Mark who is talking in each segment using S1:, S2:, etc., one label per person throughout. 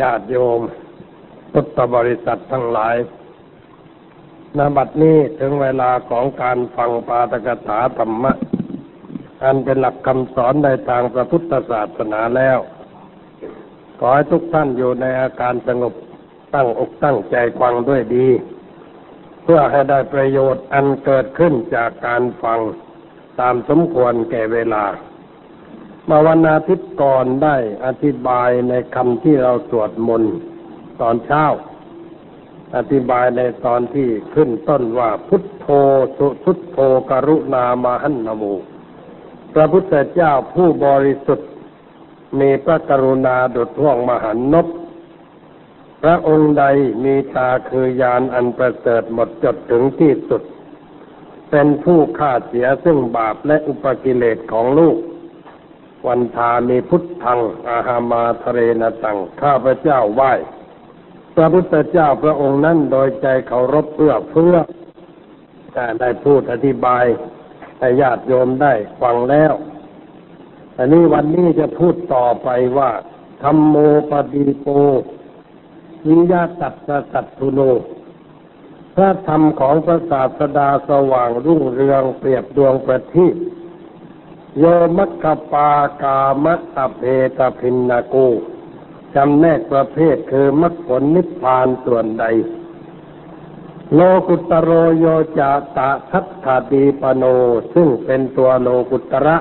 S1: ญาติโยมพุทธบริษัททั้งหลายนบัดนี้ถึงเวลาของการฟังปาตกถาธรรมะ อันเป็นหลักคำสอนในทางพระพุทธศาสนาแล้ว ขอให้ทุกท่านอยู่ในอาการสงบตั้งอกตั้งใจฟังด้วยดี เพื่อให้ได้ประโยชน์อันเกิดขึ้นจากการฟังตามสมควรแก่เวลา มาวันอาทิตย์ก่อนได้อธิบายในคำที่เราสวดมนต์ตอนเช้า อธิบายในตอนที่ขึ้นต้นว่าพุทโธสุทุตโธกรุณามาหันนโมพระพุทธเจ้าผู้บริสุทธิ์ มีพระกรุณาดุจห่วงมหันนบพระองค์ใดมีตาคือยานอันประเสริฐหมดจดถึงที่สุด เป็นผู้ฆ่าเสียซึ่งบาปและอุปกิเลสของลูก วันทามีพุทธัง อาหามาทะเรนตัง ข้าพระเจ้าไหว้ พระพุทธเจ้าพระองค์นั้นโดยใจเคารพเพื่อเพื่อแต่ได้พูดอธิบายให้ญาติโยมได้ฟังแล้วอันนี้วันนี้จะพูดต่อไปว่าธรรมโมปดีโปวิยาตัสสัตตุโนพระธรรมของพระศาสดาสว่างรุ่งเรืองเปรียบดวงประทีป โยมัคคปากามัตตเพตพินนากูจำแนกประเภทคือมรรคผลนิพพานส่วนใด โลกุตโรโยจาตะทัตถาดีปโนซึ่งเป็นตัวโลกุตระ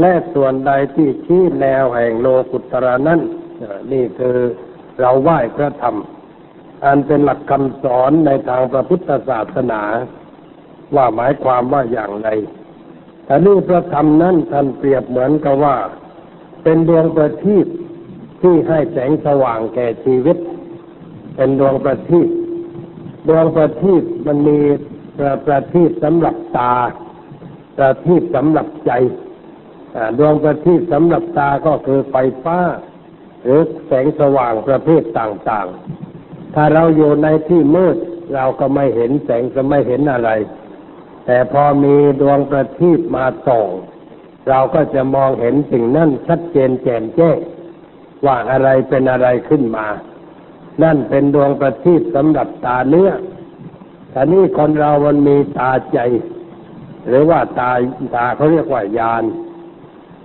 S1: และส่วนใดที่ชี้แนวแห่งโลกุตระนั้นนี่คือเราไหว้พระธรรม อันเป็นหลักคำสอนในทางพระพุทธศาสนา ว่าหมายความว่าอย่างไร แต่นี่พระธรรมนั้นท่านเปรียบเหมือนกับว่า เป็นดวงประทีปที่ให้แสงสว่างแก่ชีวิต เป็นดวงประทีปดวงประทีปมันมีประประทีปสำหรับตา ประทีปสำหรับใจดวงประทีปสำหรับตาก็คือไฟฟ้า หรือแสงสว่างประเภทต่างๆ ถ้าเราอยู่ในที่มืดเราก็ไม่เห็นแสงจะไม่เห็นอะไร แต่พอมีดวงประทีปมาส่องเราก็จะมองเห็นสิ่งนั้นชัดเจนแจ่มแจ้งว่าอะไรเป็นอะไรขึ้นมา นั่นเป็นดวงประทีปสำหรับตาเนื้อแต่นี่คนเรามันมีตาใจ หรือว่าตาตาเขาเรียกว่ายาน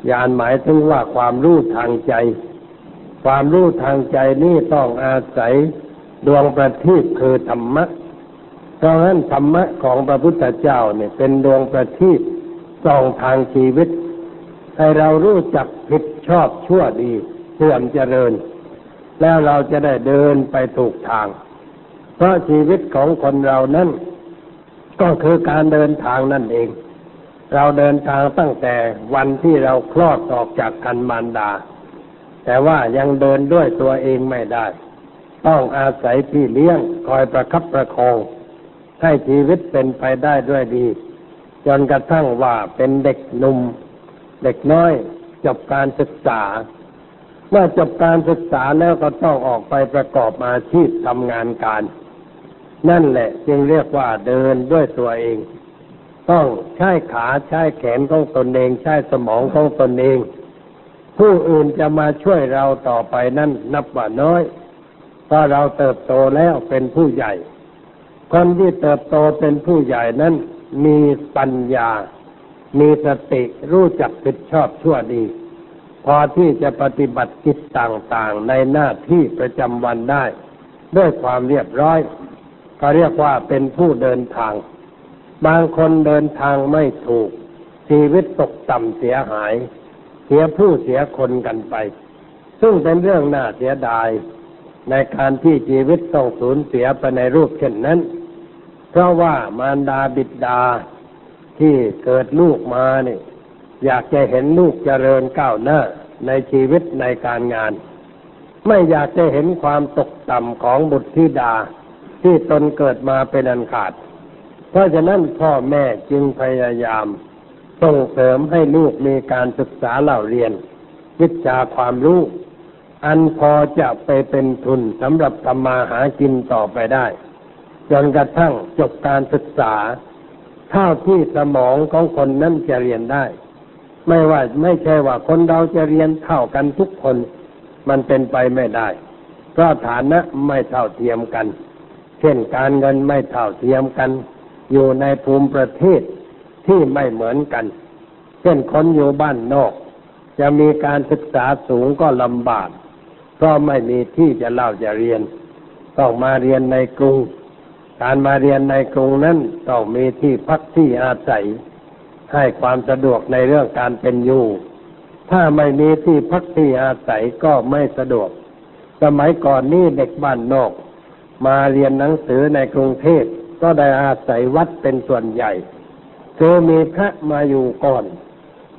S1: ยานหมายถึงว่าความรู้ทางใจ ความรู้ทางใจนี่ต้องอาศัยดวงประทีปคือธรรมะ เพราะฉะนั้นธรรมะของพระพุทธเจ้าเนี่ยเป็นดวงประทีปส่องทางชีวิต ให้เรารู้จักผิดชอบชั่วดีเสื่อมเจริญ แล้วเราจะได้เดินไปถูกทาง เพราะชีวิตของคนเรานั้นก็คือการเดินทางนั่นเอง เราเดินทางตั้งแต่วันที่เราคลอดออกจากคันมารดา แต่ว่ายังเดินด้วยตัวเองไม่ได้ ต้องอาศัยพี่เลี้ยงคอยประคับประคอง ให้ชีวิตเป็นไปได้ด้วยดี จนกระทั่งว่าเป็นเด็กหนุ่ม เด็กน้อย จบการศึกษา เมื่อจบการศึกษาแล้วก็ต้องออกไปประกอบอาชีพทำงานการ นั่นแหละจึงเรียกว่าเดินด้วยตัวเอง ต้องใช้ขาใช้แขนของตนเอง ใช้สมองของตนเอง ผู้อื่นจะมาช่วยเราต่อไปนั่นนับว่าน้อยเพราะเราเติบโตแล้วเป็นผู้ใหญ่ คนที่เติบโตเป็นผู้ใหญ่นั้น มีปัญญา มีสติรู้จักผิดชอบชั่วดี พอที่จะปฏิบัติกิจต่างๆ ในหน้าที่ประจำวันได้ ด้วยความเรียบร้อยก็เรียกว่าเป็นผู้เดินทาง บางคนเดินทางไม่ถูก ชีวิตตกต่ำเสียหาย เสียผู้เสียคนกันไป ซึ่งเป็นเรื่องน่าเสียดายในการที่ชีวิตต้องสูญเสียไปในรูปเช่นนั้น เพราะว่ามารดาบิดาที่เกิดลูกมาเนี่ยอยากจะเห็นลูกเจริญก้าวหน้าในชีวิตในการงาน ไม่อยากจะเห็นความตกต่ำของบุตรธิดาที่ตนเกิดมาเป็นอันขาด เพราะฉะนั้นพ่อแม่จึงพยายาม ส่งเสริมให้ลูกมีการศึกษาเล่าเรียน วิชาความรู้ อันพอจะไปเป็นทุนสำหรับทำมาหากินต่อไปได้ จนกระทั่งจบการศึกษา เท่าที่สมองของคนนั้นจะเรียนได้ ไม่ว่าไม่ใช่ว่าคนเราจะเรียนเท่ากันทุกคน มันเป็นไปไม่ได้ เพราะฐานะไม่เท่าเทียมกัน เช่นการเงินไม่เท่าเทียมกัน อยู่ในภูมิประเทศที่ไม่เหมือนกัน เช่นคนอยู่บ้านนอก จะมีการศึกษาสูงก็ลำบากเพราะไม่มีที่จะเล่าจะเรียน ต้องมาเรียนในกรุง การมาเรียนในกรุงนั้นต้องมีที่พักที่อาศัย ให้ความสะดวกในเรื่องการเป็นอยู่ ถ้าไม่มีที่พักที่อาศัยก็ไม่สะดวก สมัยก่อนนี่เด็กบ้านนอก มาเรียนหนังสือในกรุงเทพก็ได้อาศัยวัดเป็นส่วนใหญ่คือมีพระมาอยู่ก่อน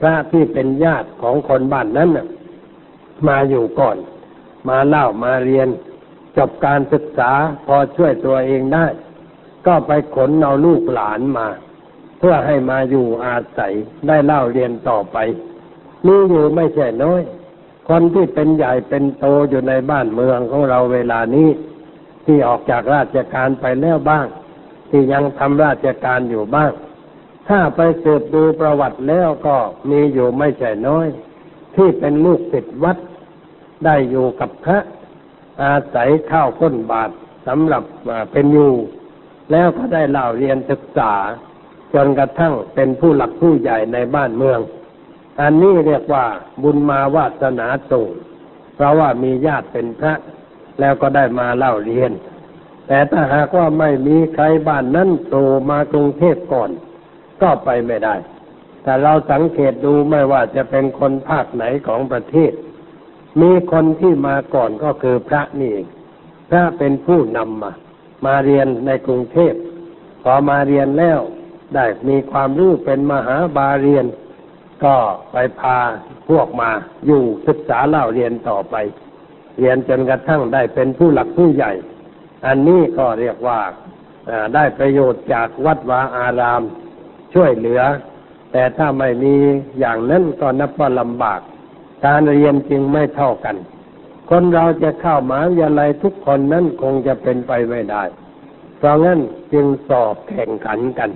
S1: พระที่เป็นญาติของคนบ้านนั้นมาอยู่ก่อน มาเล่ามาเรียนจบการศึกษาพอช่วยตัวเองได้ ก็ไปขนเอาลูกหลานมา เพื่อให้มาอยู่อาศัยได้เล่าเรียนต่อไปมีอยู่ไม่ใช่น้อย คนที่เป็นใหญ่เป็นโตอยู่ในบ้านเมืองของเราเวลานี้ ที่ออกจากราชการไปแล้วบ้าง ที่ยังทำราชการอยู่บ้าง ถ้าไปสืบดูประวัติแล้วก็มีอยู่ไม่ใช่น้อย ที่เป็นลูกศิษย์วัด ได้อยู่กับพระอาศัยข้าวก้นบาทสำหรับเป็นอยู่ แล้วก็ได้เล่าเรียนศึกษา จนกระทั่งเป็นผู้หลักผู้ใหญ่ในบ้านเมือง อันนี้เรียกว่าบุญมาวาสนาส่งเพราะว่ามีญาติเป็นพระ แล้วก็ได้มาเล่าเรียน แต่ถ้าหากว่าไม่มีใครบ้านนั้นโตมากรุงเทพก่อน ก็ไปไม่ได้ แต่เราสังเกตดูไม่ว่าจะเป็นคนภาคไหนของประเทศ มีคนที่มาก่อนก็คือพระนี่เองพระเป็นผู้นำมา มาเรียนในกรุงเทพพอมาเรียนแล้วได้มีความรู้เป็นมหาบาเรียน ก็ไปพาพวกมาอยู่ศึกษาเล่าเรียนต่อไป เรียนจนกระทั่งได้เป็นผู้หลักผู้ใหญ่ อันนี้ก็เรียกว่าได้ประโยชน์จากวัดวาอารามช่วยเหลือ แต่ถ้าไม่มีอย่างนั้นก็นับว่าลำบาก การเรียนจึงไม่เท่ากัน คนเราจะเข้ามหาวิทยาลัยทุกคนนั้นคงจะเป็นไปไม่ได้ เพราะงั้นจึงสอบแข่งขันกัน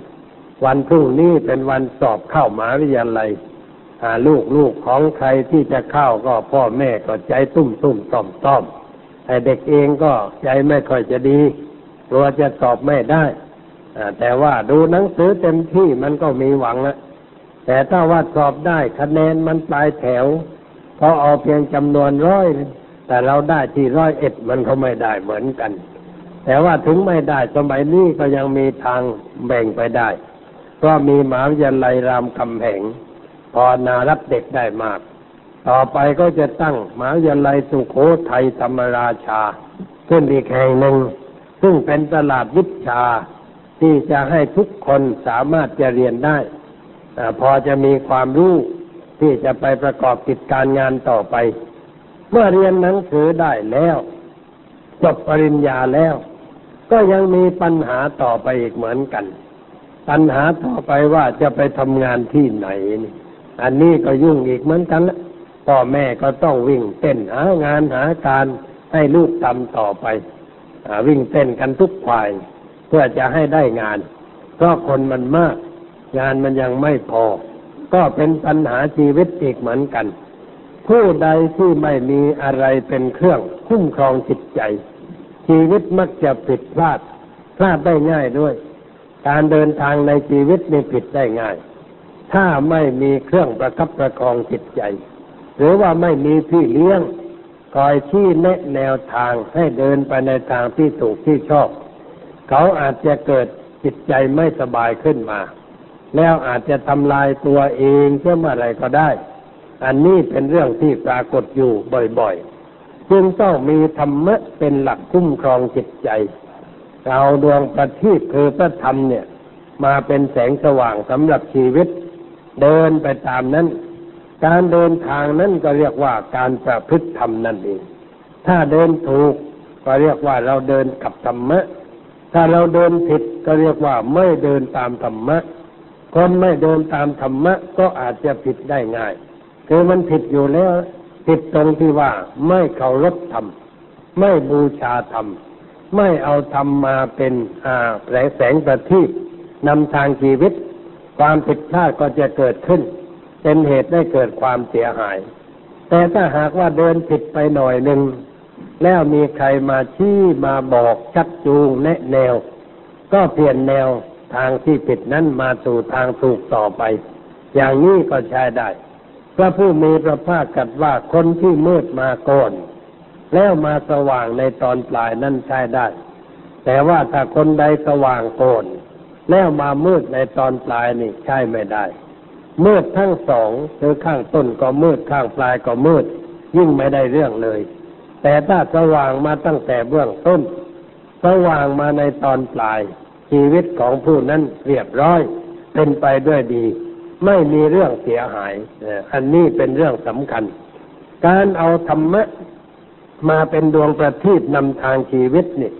S1: วันพรุ่งนี้เป็นวันสอบเข้ามหาวิทยาลัยหาลูกลูกของใครที่จะเข้าก็พ่อแม่ก็ใจตุ้มตุ้มต้อมต้อมไอเด็กเองก็ใจไม่ค่อยจะดีกลัวจะสอบไม่ได้แต่ว่าดูหนังสือเต็มที่มันก็มีหวังนะแต่ถ้าว่าสอบได้คะแนนมันปลายแถวพอเอาเพียงจำนวนร้อย แต่เราได้ที่ร้อยเอ็ดมันก็ไม่ได้เหมือนกัน แต่ว่าถึงไม่ได้สมัยนี้ก็ยังมีทางแบ่งไปได้เพราะมีมหาวิทยาลัยรามคำแหงพอนารับเด็กได้มาก ต่อไปก็จะตั้งมหาวิทยาลัยสุโขทัยธรรมราชา ขึ้นอีกแห่งหนึ่ง ซึ่งเป็นตลาดวิชาที่จะให้ทุกคนสามารถจะเรียนได้ พอจะมีความรู้ที่จะไปประกอบกิจการงานต่อไป เมื่อเรียนหนังสือได้แล้วจบปริญญาแล้ว ก็ยังมีปัญหาต่อไปอีกเหมือนกัน ปัญหาต่อไปว่าจะไปทำงานที่ไหนนี่อันนี้ก็ยุ่งอีกเหมือนกันละพ่อแม่ก็ต้องวิ่งเต้นหางานหาการให้ลูกทำต่อไปวิ่งเต้นกันทุกฝ่าย เพื่อจะให้ได้งาน เพราะคนมันมาก งานมันยังไม่พอ ก็เป็นปัญหาชีวิตอีกเหมือนกัน ผู้ใดที่ไม่มีอะไรเป็นเครื่องคุ้มครองจิตใจ ชีวิตมักจะผิดพลาด พลาดได้ง่ายด้วย การเดินทางในชีวิตนี่ผิดได้ง่าย ถ้าไม่มีเครื่องประคับประคองจิตใจ หรือว่าไม่มีพี่เลี้ยงคอยชี้แนะแนวทางให้เดินไปในทางที่ถูกที่ชอบ เขาอาจจะเกิดจิตใจไม่สบายขึ้นมา แล้วอาจจะทำลายตัวเองเชื่ออะไรก็ได้ อันนี้เป็นเรื่องที่ปรากฏอยู่บ่อยๆ จึงต้องมีธรรมะเป็นหลักคุ้มครองจิตใจ เอาดวงประทีปคือพระธรรมเนี่ย มาเป็นแสงสว่างสำหรับชีวิต เดินไปตามนั้น การเดินทางนั้นก็เรียกว่าการประพฤติธรรมนั่นเอง ถ้าเดินถูกก็เรียกว่าเราเดินกับธรรมะ ถ้าเราเดินผิดก็เรียกว่าไม่เดินตามธรรมะ คนไม่เดินตามธรรมะก็อาจจะผิดได้ง่าย คือมันผิดอยู่แล้ว ผิดตรงที่ว่าไม่เคารพธรรม ไม่บูชาธรรม ไม่เอาธรรมมาเป็นอ่าแสงประทีปนำทางชีวิต ความผิดพลาดก็จะเกิดขึ้น เป็นเหตุได้เกิดความเสียหาย แต่ถ้าหากว่าเดินผิดไปหน่อยหนึ่งแล้วมีใครมาชี้มาบอกชักจูงแนะแนว ก็เปลี่ยนแนวทางที่ผิดนั้นมาสู่ทางถูกต่อไป อย่างนี้ก็ใช้ได้ พระผู้มีพระภาคกัดว่าคนที่มืดมาก่อน แล้วมาสว่างในตอนปลายนั่นใช้ได้ แต่ว่าถ้าคนใดสว่างก่อนแล้วมามืดในตอนปลายนี่ใช่ไม่ได้ มืดทั้งสองคือข้างต้นก็มืดข้างปลายก็มืด ยิ่งไม่ได้เรื่องเลย แต่ถ้าสว่างมาตั้งแต่เบื้องต้น สว่างมาในตอนปลาย ชีวิตของผู้นั้นเรียบร้อย เป็นไปด้วยดี ไม่มีเรื่องเสียหายอันนี้เป็นเรื่องสำคัญ การเอาธรรมะมาเป็นดวงประทีปนำทางชีวิตนี่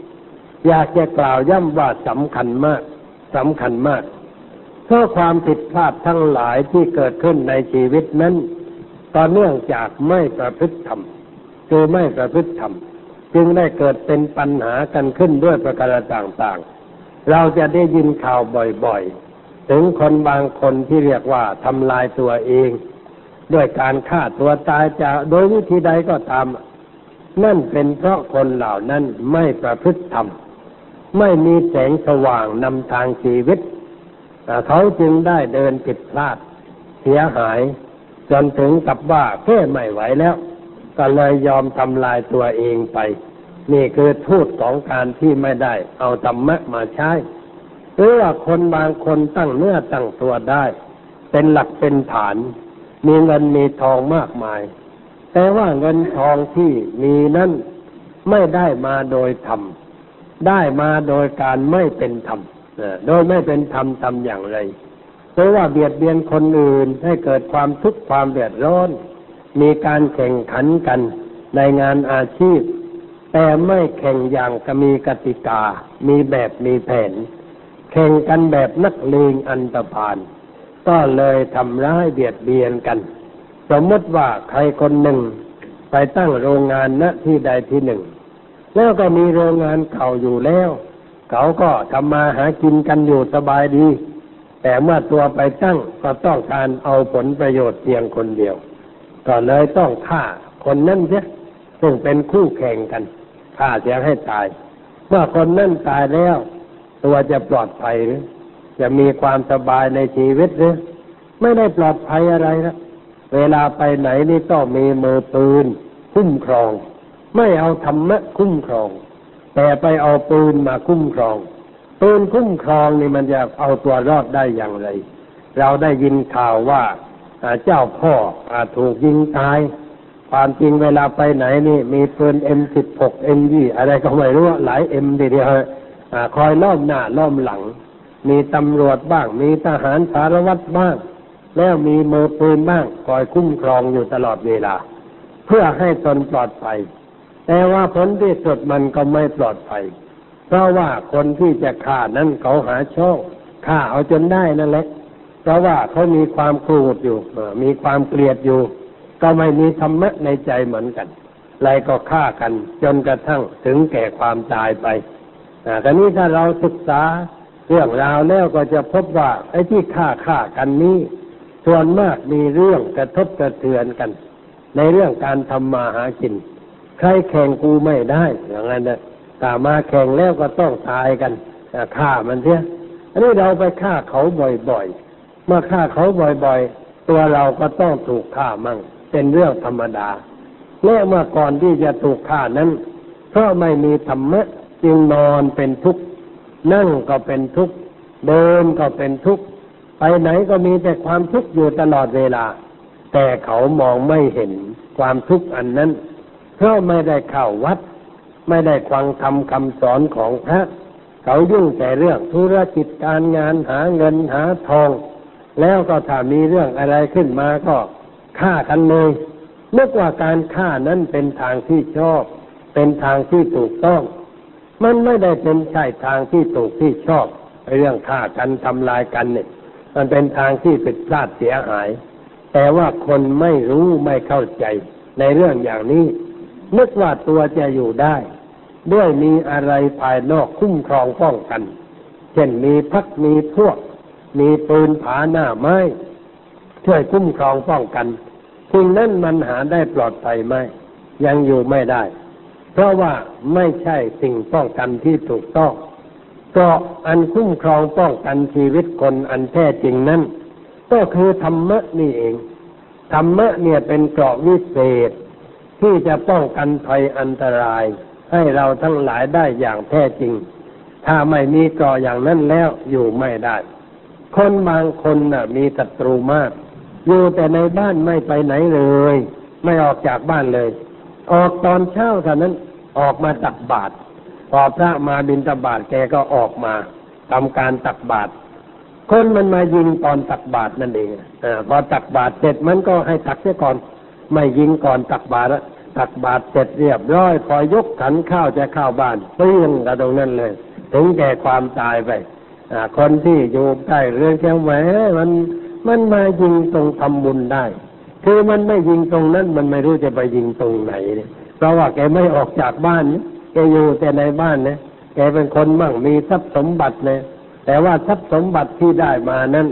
S1: อยากจะกล่าวย่ำว่าสำคัญมากสำคัญมากเพราะความผิดพลาดทั้งหลายที่เกิดขึ้นในชีวิตนั้นก็เนื่องจากไม่ประพฤติธรรมคือไม่ประพฤติธรรมจึงได้เกิดเป็นปัญหากันขึ้นด้วยประการต่างๆ เราจะได้ยินข่าวบ่อยๆ ถึงคนบางคนที่เรียกว่าทำลายตัวเอง ด้วยการฆ่าตัวตายจะโดยวิธีใดก็ตาม นั่นเป็นเพราะคนเหล่านั้นไม่ประพฤติธรรม ไม่มีแสงสว่างนำทางชีวิต เขาจึงได้เดินผิดพลาด เสียหาย จนถึงกับว่าเพ่ไม่ไหวแล้ว ก็เลยยอมทำลายตัวเองไป นี่คือโทูตของการที่ไม่ได้เอาธรรมะมาใช้ หรือว่าคนบางคนตั้งเนื้อตั้งตัวได้ เป็นหลักเป็นฐาน มีเงินมีทองมากมาย แต่ว่าเงินทองที่มีนั้นไม่ได้มาโดยธรรม ได้มาโดยการไม่เป็นธรรมโดยไม่เป็นธรรมทำอย่างไรเพราะว่าเบียดเบียนคนอื่นให้เกิดความทุกข์ความเดือดร้อน มีการแข่งขันกันในงานอาชีพ แต่ไม่แข่งอย่างกมีกติกา มีแบบมีแผน แข่งกันแบบนักเลงอันตรพาน ก็เลยทำร้ายเบียดเบียนกัน สมมติว่าใครคนหนึ่ง ไปตั้งโรงงานณที่ใดที่หนึ่ง แล้วก็มีโรงงานเก่าอยู่แล้ว เขาก็ทำมาหากินกันอยู่สบายดี แต่เมื่อตัวไปตั้งก็ต้องการเอาผลประโยชน์เพียงคนเดียว ก็เลยต้องฆ่าคนนั้นเสียซึ่งเป็นคู่แข่งกันฆ่าเสียให้ตาย เมื่อคนนั้นตายแล้ว ตัวจะปลอดภัยหรือจะมีความสบายในชีวิตหรือไม่ได้ปลอดภัยอะไรนะเวลาไปไหนนี่ต้องมีมือปืนคุ้มครอง ไม่เอาธรรมะคุ้มครอง แต่ไปเอาปืนมาคุ้มครอง ปืนคุ้มครองนี่มันจะเอาตัวรอดได้อย่างไร เราได้ยินข่าวว่าเจ้าพ่อถูกยิงตาย ความจริงเวลาไปไหนนี่ มีปืนเอ็มสิบหกเอ็มยี่อะไรก็ไม่รู้หลายเอ็มทีเดียว คอยล้อมหน้าล้อมหลัง มีตำรวจบ้าง มีทหารสารวัตรบ้าง แล้วมีมือปืนบ้างคอยคุ้มครองอยู่ตลอดเวลา เพื่อให้ตนปลอดภัย แต่ว่าผลที่สุดมันก็ไม่ปลอดภัย เพราะว่าคนที่จะฆ่านั้นเขาหาช่องฆ่าเอาจนได้นั่นแหละเพราะว่าเขามีความโกรธอยู่มีความเกลียดอยู่ ก็ไม่มีธรรมะในใจเหมือนกันเลยก็ฆ่ากันจนกระทั่งถึงแก่ความตายไป แต่นี้ถ้าเราศึกษาเรื่องราวแล้วก็จะพบว่าไอ้ที่ฆ่าฆ่ากันนี้ส่วนมากมีเรื่องกระทบกระเทือนกัน ในเรื่องการทำมาหากิน ใครแข่งกูไม่ได้อย่างนั้นนะถ้ามาแข่งแล้วก็ต้องตายกันฆ่ามันเสียอันนี้เราไปฆ่าเขาบ่อยๆ เมื่อฆ่าเขาบ่อยๆ ตัวเราก็ต้องถูกฆ่ามั่ง เป็นเรื่องธรรมดาและเมื่อก่อนที่จะถูกฆ่านั้นเพราะไม่มีธรรมะ จึงนอนเป็นทุกข์นั่งก็เป็นทุกข์เดินก็เป็นทุกข์ไปไหนก็มีแต่ความทุกข์อยู่ตลอดเวลา แต่เขามองไม่เห็นความทุกข์อันนั้น เพราะไม่ได้เข้าวัด ไม่ได้ฟังทำคำสอนของพระเขายุ่งแต่เรื่องธุรกิจการงานหาเงินหาทอง แล้วก็ถ้ามีเรื่องอะไรขึ้นมาก็ฆ่ากันเลยนึกว่าการฆ่านั้นเป็นทางที่ชอบ เป็นทางที่ถูกต้อง มันไม่ได้เป็นใช่ทางที่ถูกที่ชอบเรื่องฆ่ากันทำลายกันเนี่ย มันเป็นทางที่ผิดพลาดเสียหาย แต่ว่าคนไม่รู้ไม่เข้าใจในเรื่องอย่างนี้นึกว่าตัวจะอยู่ได้ ด้วยมีอะไรภายนอกคุ้มครองป้องกัน เช่นมีพักมีพวก มีปืนผาหน้าไม้ช่วยคุ้มครองป้องกันสิ่งนั้นมันหาได้ปลอดภัยไหมยังอยู่ไม่ได้ ราะว่าไม่ใช่สิ่งป้องกันที่ถูกต้องเกราะอันคุ้มครองป้องกันชีวิตคนอันแท้จริงนั้น ก็คือธรรมะนี่เอง ธรรมะเนี่ยเป็นเกราะวิเศษ ที่จะป้องกันภัยอันตราย ให้เราทั้งหลายได้อย่างแท้จริง ถ้าไม่มีเกราะอย่างนั้นแล้วอยู่ไม่ได้ คนบางคนน่ะ มีศัตรูมาก อยู่แต่ในบ้านไม่ไปไหนเลย ไม่ออกจากบ้านเลย ออกตอนเช้าเท่านั้น ออกมาตักบาตรพอพระมาบินตบาตรแกก็ออกมาทำการตักบาตรคนมันมายิงตอนตักบาตรนั่นเองอพอตักบาตรเสร็จมันก็ให้ตักเสียก่อน ไม่ยิงก่อนตักบาตรตักบาตรเสร็จเรียบร้อยพอยกขันข้าวจะเข้าบ้านเปรี้ยงกระตรงนั้นเลย ถึงแก่ความตายไปคนที่อยู่ใกล้เรือนแค่แหวมันมันมายิงตรงทำบุญได้ คือมันไม่ยิงตรงนั้นมันไม่รู้จะไปยิงตรงไหนเนี่ย เพราะว่าแกไม่ออกจากบ้านเนี่ยแกอยู่แต่ในบ้านนะแกเป็นคนมั่งมีทรัพย์สมบัติเนี่ยแต่ว่าทรัพย์สมบัติที่ได้มานั้น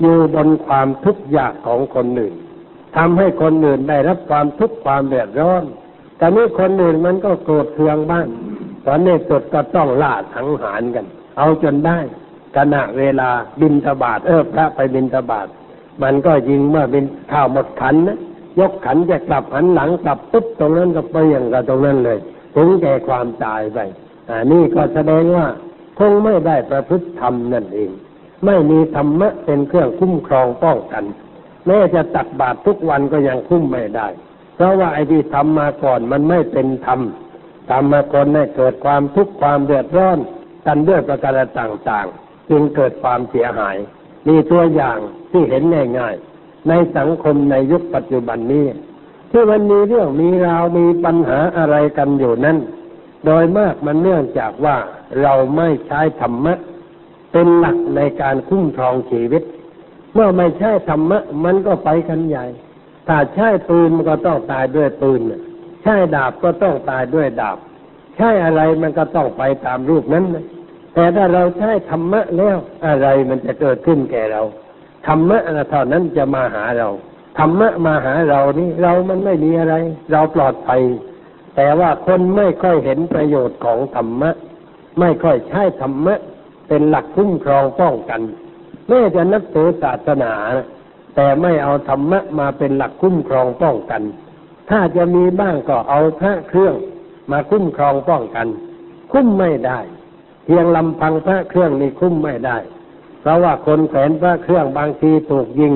S1: อยู่บนความทุกข์ยากของคนอื่นทำให้คนอื่นได้รับความทุกข์ความเดือดร้อน แต่นี้คนอื่นมันก็โกรธเคืองบ้างตอนนี้สุดก็ต้องล่าสังหารกัน เอาจนได้ขณะเวลาบินทบาทเออพระไปบินทบาท มันก็ยิงเมื่อบินข้าวหมดขันนะ ยกขันจะกลับหันหลังกลับปุ๊บตรงนั้นก็เปลี่ยงกับตรงนั้นเลยถึงแก่ความตายไปอ่านี่ก็แสดงว่าคงไม่ได้ประพฤติธรรมนั่นเอง ไม่มีธรรมะเป็นเครื่องคุ้มครองป้องกันแม้จะตักบาตรทุกวันก็ยังคุ้มไม่ได้ เพราะว่าไอ้ที่ทำมาก่อนมันไม่เป็นธรรมทำมาคนให้เกิดความทุกข์ความเดือดร้อนกันด้วยประการต่างๆ จึงเกิดความเสียหายนี่ตัวอย่างที่เห็นง่ายๆ ในสังคมในยุคปัจจุบันนี้ ที่มันมีเรื่องมีราวมีปัญหาอะไรกันอยู่นั้น โดยมากมันเนื่องจากว่าเราไม่ใช้ธรรมะ เป็นหลักในการคุ้มครองชีวิต เมื่อไม่ใช่ธรรมะ มันก็ไปกันใหญ่ ถ้าใช้ปืนมันก็ต้องตายด้วยปืนใช้ดาบก็ต้องตายด้วยดาบ ใช้อะไรมันก็ต้องไปตามรูปนั้น แต่ถ้าเราใช้ธรรมะแล้วอะไรมันจะเกิดขึ้นแก่เรา ธรรมะเท่านั้นจะมาหาเราธรรมะมาหาเรานี่เรามันไม่มีอะไร เราปลอดภัยแต่ว่าคนไม่ค่อยเห็นประโยชน์ของธรรมะ ไม่ค่อยใช้ธรรมะ เป็นหลักคุ้มครองป้องกันแม้จะนับถือศาสนา แต่ไม่เอาธรรมะมาเป็นหลักคุ้มครองป้องกัน ถ้าจะมีบ้างก็เอาพระเครื่องมาคุ้มครองป้องกัน คุ้มไม่ได้ เพียงลำพังพระเครื่องนี่คุ้มไม่ได้ เพราะว่าคนแขวนพระเครื่องบางทีถูกยิง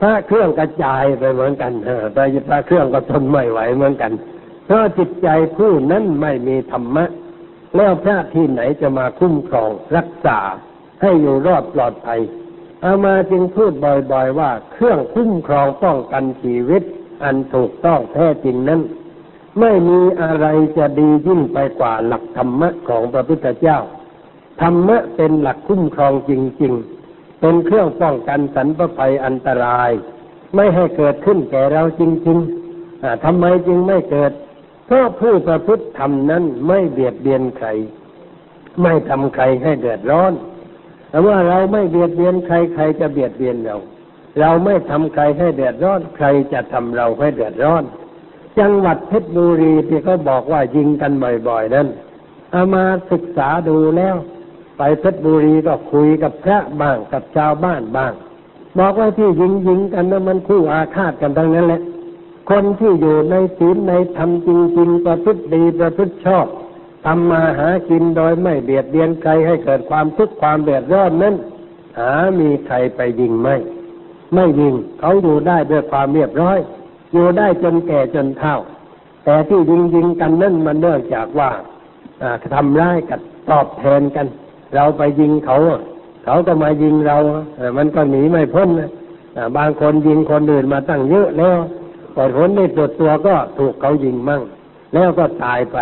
S1: พระเครื่องกระจายไปเหมือนกันแต่พระเครื่องก็ทนไม่ไหวเหมือนกัน เพราะจิตใจผู้นั้นไม่มีธรรมะ แล้วพระที่ไหนจะมาคุ้มครองรักษาให้อยู่รอดปลอดภัยอามาจึงพูดบ่อยๆว่าเครื่องคุ้มครองป้องกันชีวิต อันถูกต้องแท้จริงนั้น ไม่มีอะไรจะดียิ่งไปกว่าหลักธรรมะของพระพุทธเจ้า ธรรมะเป็นหลักคุ้มครองจริง ๆ เป็นเครื่องป้องกันสรรพภัยอันตราย ไม่ให้เกิดขึ้นแก่เราจริงๆทำไมจึงไม่เกิดเพราะผู้ประพฤติธรรมนั้นไม่เบียดเบียนใคร ไม่ทำใครให้เดือดร้อนแต่ว่าเราไม่เบียดเบียนใครใครจะเบียดเบียนเรา เราไม่ทำใครให้เดือดร้อน ใครจะทำเราให้เดือดร้อน จังหวัดเพชรบุรีที่เขาบอกว่ายิงกันบ่อยๆนั้นเอามาศึกษาดูแล้ว ไปเพชรบุรีก็คุยกับพระบ้างกับชาวบ้านบ้าง บอกว่าที่ยิงยิงกันนั้นมันคู่อาฆาตกันทั้งนั้นแหละ คนที่อยู่ในศีลในธรรมจริงๆประพฤติดีประพฤติชอบทำมาหากินโดยไม่เบียดเบียนใครให้เกิดความทุกข์ความเดือดร้อนนั้นหามีใครไปยิงไหมไม่ยิงเขาอยู่ได้ด้วยความเรียบร้อย อยู่ได้จนแก่จนเฒ่า แต่ที่ยิงยิงกันนั่นมันเนื่องจากว่าทำร้ายกันตอบแทนกัน เราไปยิงเขาเขาก็มายิงเรามันก็หนีไม่พ้นนะบางคนยิงคนอื่นมาตั้งเยอะแล้วพอผลได้ตรวจตัวก็ถูกเขายิงมั่ง แล้วก็ตายไป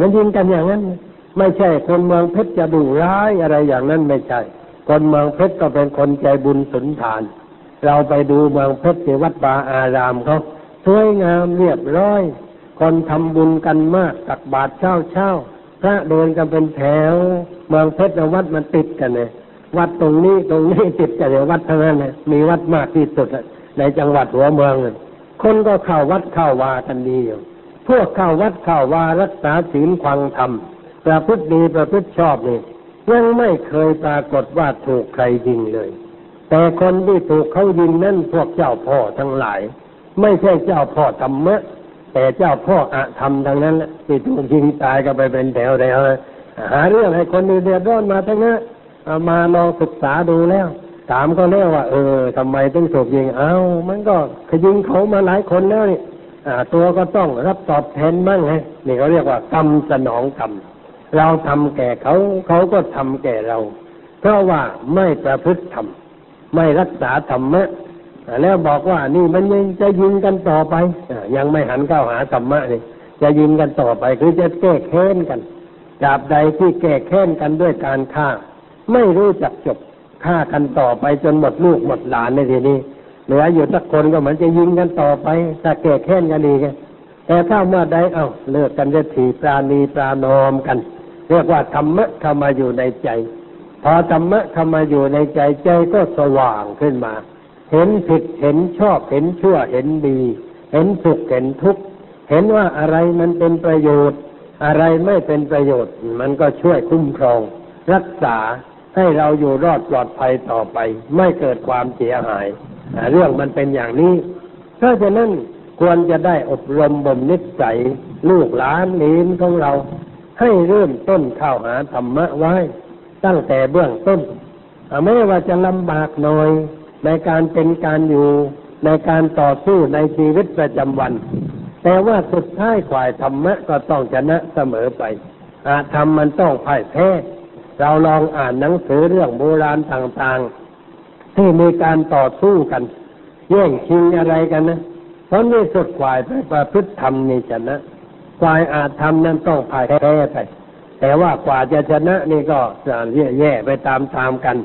S1: มันยิงกันอย่างนั้น ไม่ใช่คนเมืองเพชรจะดุร้ายอะไรอย่างนั้นไม่ใช่คนเมืองเพชรก็เป็นคนใจบุญสุนทาน เราไปดูเมืองเพชรที่วัดป่าอารามเขาสวยงามเรียบร้อย คนทำบุญกันมากตักบาตรเช้าเช้า ระเดินกันเป็นแถวเมืองเพชรวัดมันติดกันเลยวัดตรงนี้ตรงนี้ติดกันเลยวัดทั้งนั้นเลยมีวัดมากที่สุดในจังหวัดหัวเมืองคนก็เข้าวัดเข้าวากันดีอยู่พวกเข้าวัดเข้าวารักษาศีลควังธรรมประพฤติดีประพฤติชอบนี่ยังไม่เคยปรากฏว่าถูกใครยิงเลย แต่คนที่ถูกเขายิงนั่นพวกเจ้าพ่อทั้งหลาย ไม่ใช่เจ้าพ่อธรรมะ แต่เจ้าพ่ออะธรรมทั้งนั้นแหละที่ถูกยิงตายก็ไปเป็นแถวแถวเลยหาเรื่องให้คนอื่นเดือดร้อนมาทั้งนั้นเอมาลองศึกษาดูแล้ว ถามก็แล้วว่า เออทำไมต้องถูกยิงเอ้า มันก็ขยิงเขามาหลายคนแล้วนี่อตัวก็ต้องรับตอบแทนบ้างไงนี่เขาเรียกว่ากรรมสนองกรรมเราทำแก่เขาเขาก็ทำแก่เรา เพราะว่าไม่ประพฤติธรรมไม่รักษาธรรมะ แล้วบอกว่านี่มันยังจะยิงกันต่อไปอยังไม่หันเข้าหาธรรมะนี่จะยิงกันต่อไปคือจะแก้แค้นกันตราบใดที่แก้แค้นกันด้วยการฆ่า ไม่รู้จักจบฆ่ากันต่อไปจนหมดลูกหมดหลานในทีนี้เหลืออยู่สักคนก็เหมือนจะยิงกันต่อไปถ้าแก้แค้นกันอีกแต่ถ้าเมื่อใดเอ้าเลิกกันจะถีปราณีปรานอมกัน เรียกว่าธรรมะเข้ามาอยู่ในใจ พอธรรมะเข้ามาอยู่ในใจใจก็สว่างขึ้นมา เห็นผิดเห็นชอบเห็นชั่วเห็นดี เห็นสุขเห็นทุกข์เห็นว่าอะไรมันเป็นประโยชน์ อะไรไม่เป็นประโยชน์ มันก็ช่วยคุ้มครอง รักษาให้เราอยู่รอดปลอดภัยต่อไป ไม่เกิดความเสียหาย เรื่องมันเป็นอย่างนี้เพราะฉะนั้นควรจะได้อบรมบ่มนิสัยลูกหลานหลนของเรา ให้เริ่มต้นเข้าหาธรรมะไว้ ตั้งแต่เบื้องต้นแม้ว่าจะลำบากหน่อย ในการเป็นการอยู่ในการต่อสู้ในชีวิตประจำวัน แต่ว่าสุดท้ายฝ่ายธรรมะก็ต้องชนะเสมอไป อาธรรมมันต้องพ่ายแพ้ เราลองอ่านหนังสือเรื่องโบราณต่างๆ ที่มีการต่อสู้กัน แย่งชิงอะไรกันนะเพราะนี่สุดฝ่ายไปประพฤติธรรมนี่ชนะฝ่ายอาธรรมนั้นต้องพ่ายแพ้ไป แต่ว่ากว่าจะชนะนี่ก็จะแย่ไปตามๆกัน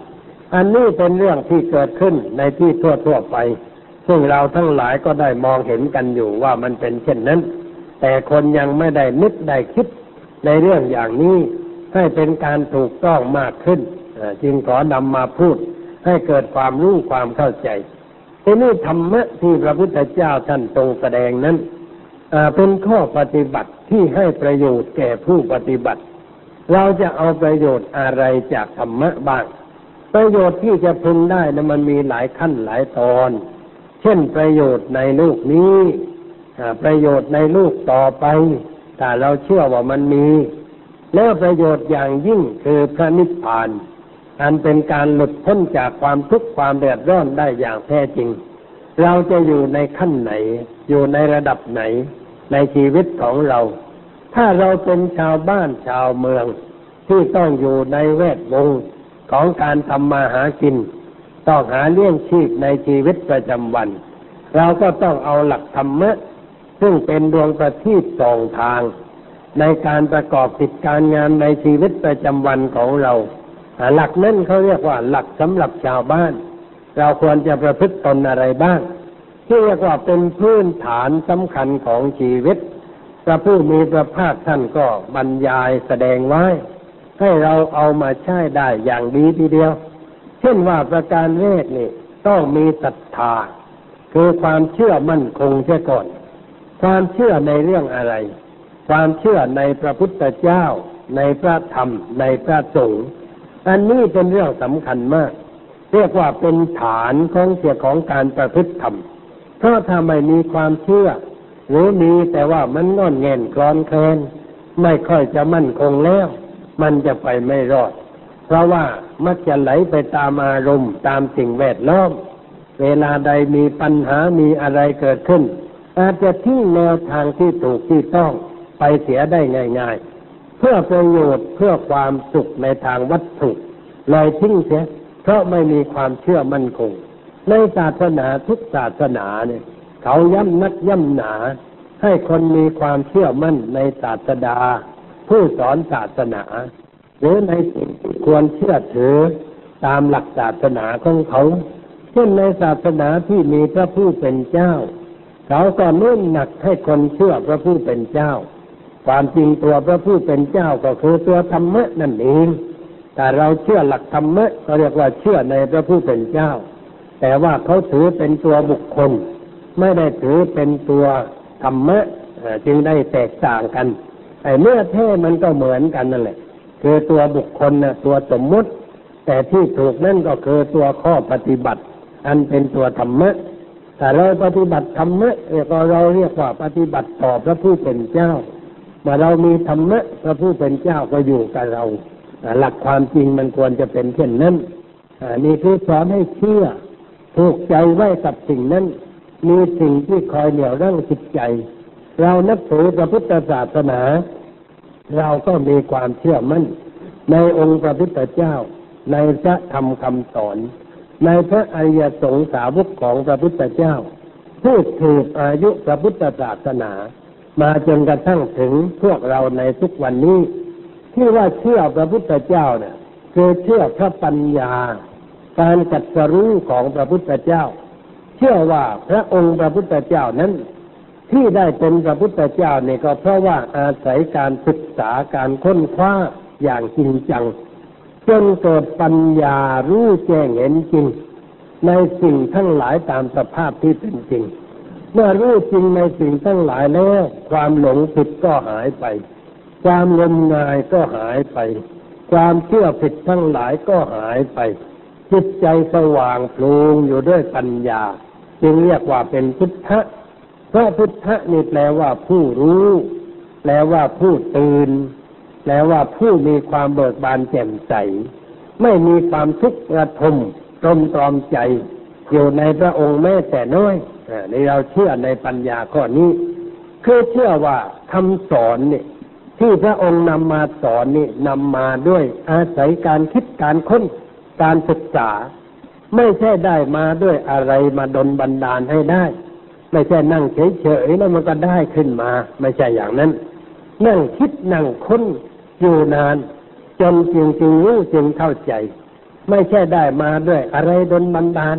S1: อันนี้เป็นเรื่องที่เกิดขึ้นในที่ทั่วๆไป ซึ่งเราทั้งหลายก็ได้มองเห็นกันอยู่ว่ามันเป็นเช่นนั้น แต่คนยังไม่ได้นึกได้คิดในเรื่องอย่างนี้ให้เป็นการถูกต้องมากขึ้นจึงขอนำมาพูด ให้เกิดความรู้ความเข้าใจทีนี้ธรรมะที่พระพุทธเจ้าท่านทรงแสดงนั้นเป็นข้อปฏิบัติที่ให้ประโยชน์แก่ผู้ปฏิบัติ เราจะเอาประโยชน์อะไรจากธรรมะบ้าง ประโยชน์ที่จะพึงได้นะมันมีหลายขั้นหลายตอน เช่นประโยชน์ในลูกนี้ประโยชน์ในลูกต่อไปถ้าเราเชื่อว่ามันมี แล้วประโยชน์อย่างยิ่งคือพระนิพพานอันเป็นการหลุดพ้นจากความทุกข์ความเดือดร้อนได้อย่างแท้จริง เราจะอยู่ในขั้นไหน อยู่ในระดับไหน ในชีวิตของเรา ถ้าเราเป็นชาวบ้านชาวเมืองที่ต้องอยู่ในแวดวง ของการทำมาหากิน ต้องหาเลี้ยงชีพในชีวิตประจำวัน เราก็ต้องเอาหลักธรรมะ ซึ่งเป็นดวงประทีปส่องทาง ในการประกอบกิจการงานในชีวิตประจำวันของเรา หลักนั้นเขาเรียกว่าหลักสำหรับชาวบ้าน เราควรจะประพฤติตนอะไรบ้างที่เรียกว่าเป็นพื้นฐานสำคัญของชีวิต พระผู้มีพระภาคท่านก็บรรยายแสดงไว้ ให้เราเอามาใช้ได้อย่างดีทีเดียว เช่นว่าประการแรกนี่ต้องมีศรัทธา คือความเชื่อมั่นคงเสียก่อน ความเชื่อในเรื่องอะไร ความเชื่อในพระพุทธเจ้า ในพระธรรม ในพระสงฆ์อันนี้เป็นเรื่องสำคัญมาก เรียกว่าเป็นฐานของเสียของการประพฤติธรรมเพราะถ้าไม่มีความเชื่อ หรือมีแต่ว่ามันงอนเงินกรอนแคลนไม่ค่อยจะมั่นคงแล้ว มันจะไปไม่รอด เพราะว่ามักจะไหลไปตามอารมณ์ ตามสิ่งแวดล้อม เวลาใดมีปัญหามีอะไรเกิดขึ้น อาจจะทิ้งแนวทางที่ถูกที่ต้องไปเสียได้ง่าย ๆ เพื่อประโยชน์เพื่อความสุขในทางวัตถุเลยทิ้งเสีย เพราะไม่มีความเชื่อมั่นคง ในศาสนาทุกศาสนาเนี่ย เขาย้ำนักย้ำหนา ให้คนมีความเชื่อมั่นในศาสดา ผู้สอนศาสนา หรือในสิ่งที่ควรเชื่อถือตามหลักศาสนาของเขาเช่นในศาสนาที่มีพระผู้เป็นเจ้า เขาก็เน้นหนักให้คนเชื่อพระผู้เป็นเจ้า ความจริงตัวพระผู้เป็นเจ้าก็คือตัวธรรมะนั่นเองแต่เราเชื่อหลักธรรมะก็เรียกว่าเชื่อในพระผู้เป็นเจ้า แต่ว่าเขาถือเป็นตัวบุคคล ไม่ได้ถือเป็นตัวธรรมะจึงได้แตกต่างกัน ไอ้เนื้อแท้มันก็เหมือนกันนั่นแหละ คือตัวบุคคลนะตัวสมมุติ แต่ที่ถูกนั่นก็คือตัวข้อปฏิบัติ อันเป็นตัวธรรมะแต่เราปฏิบัติธรรมะก็เราเรียกว่าปฏิบัติต่อพระผู้เป็นเจ้าเมื่อเรามีธรรมะพระผู้เป็นเจ้าก็อยู่กับเราหลักความจริงมันควรจะเป็นเช่นนั้นนี่คือสอนให้เชื่อผูกใจไว้กับสิ่งนั้น มีสิ่งที่คอยเหนี่ยวรั้งจิตใจ เรานับถือพระพุทธศาสนา เราก็มีความเชื่อมั่น ในองค์พระพุทธเจ้า ในพระธรรมคำสอน ในพระอริยสงสาวกของพระพุทธเจ้า ผู้ถืออายุพระพุทธศาสนา มาจนกระทั่งถึงพวกเราในทุกวันนี้ ที่ว่าเชื่อพระพุทธเจ้าเนี่ยคือเชื่อพระปัญญา การจัดสรู้ของพระพุทธเจ้า เชื่อว่าพระองค์พระพุทธเจ้านั้น ที่ได้เป็นพระพุทธเจ้าเนี่ยก็เพราะว่าอาศัยการศึกษาการค้นคว้าอย่างจริงจัง จนเกิดปัญญารู้แจ้งเห็นจริง ในสิ่งทั้งหลายตามสภาพที่เป็นจริง เมื่อรู้จริงในสิ่งทั้งหลายแล้ว ความหลงผิดก็หายไป ความงมงายก็หายไป ความเชื่อผิดทั้งหลายก็หายไป จิตใจสว่างโปร่งอยู่ด้วยปัญญา จึงเรียกว่าเป็นพุทธ พราะพุทธะนี่แปลว่าผู้รู้ แปลว่าผู้ตื่น แปลว่าผู้มีความเบิกบานแจ่มใส ไม่มีความทุกข์ระทมตรมตรอมใจ อยู่ในพระองค์แม้แต่น้อยในเราเชื่อในปัญญาข้อนี้คือเชื่อว่าคำสอนเนี่ยที่พระองค์นำมาสอนนี่นำมาด้วยอาศัยการคิดการค้นการศึกษา ไม่ใช่ได้มาด้วยอะไรมาดนบันดาลให้ได้ ไม่ใช่นั่งเฉยๆแล้วมันก็ได้ขึ้นมา ไม่ใช่อย่างนั้น นั่งคิดนั่งค้นอยู่นาน จนจริงจริงรู้จึงเข้าใจ ไม่ใช่ได้มาด้วย อะไรดนบันดาล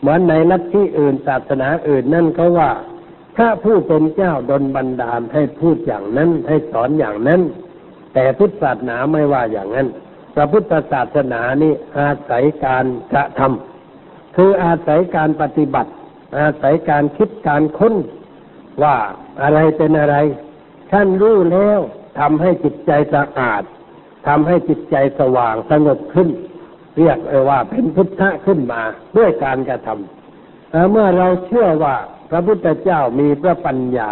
S1: เหมือนในลัทธิอื่นศาสนาอื่นนั่นเขาว่าถ้าผู้เป็นเจ้าดนบันดาลให้พูดอย่างนั้นให้สอนอย่างนั้น แต่พุทธศาสนาไม่ว่าอย่างนั้นพระพุทธศาสนานี่อาศัยการกระทำคืออาศัยการปฏิบัติ อาศัยการคิดการค้นว่าอะไรเป็นอะไร ท่านรู้แล้วทำให้จิตใจสะอาดทำให้จิตใจสว่างสงบขึ้น เรียกว่าเป็นพุทธะขึ้นมาด้วยการกระทำเมื่อเราเชื่อว่าพระพุทธเจ้ามีพระปัญญา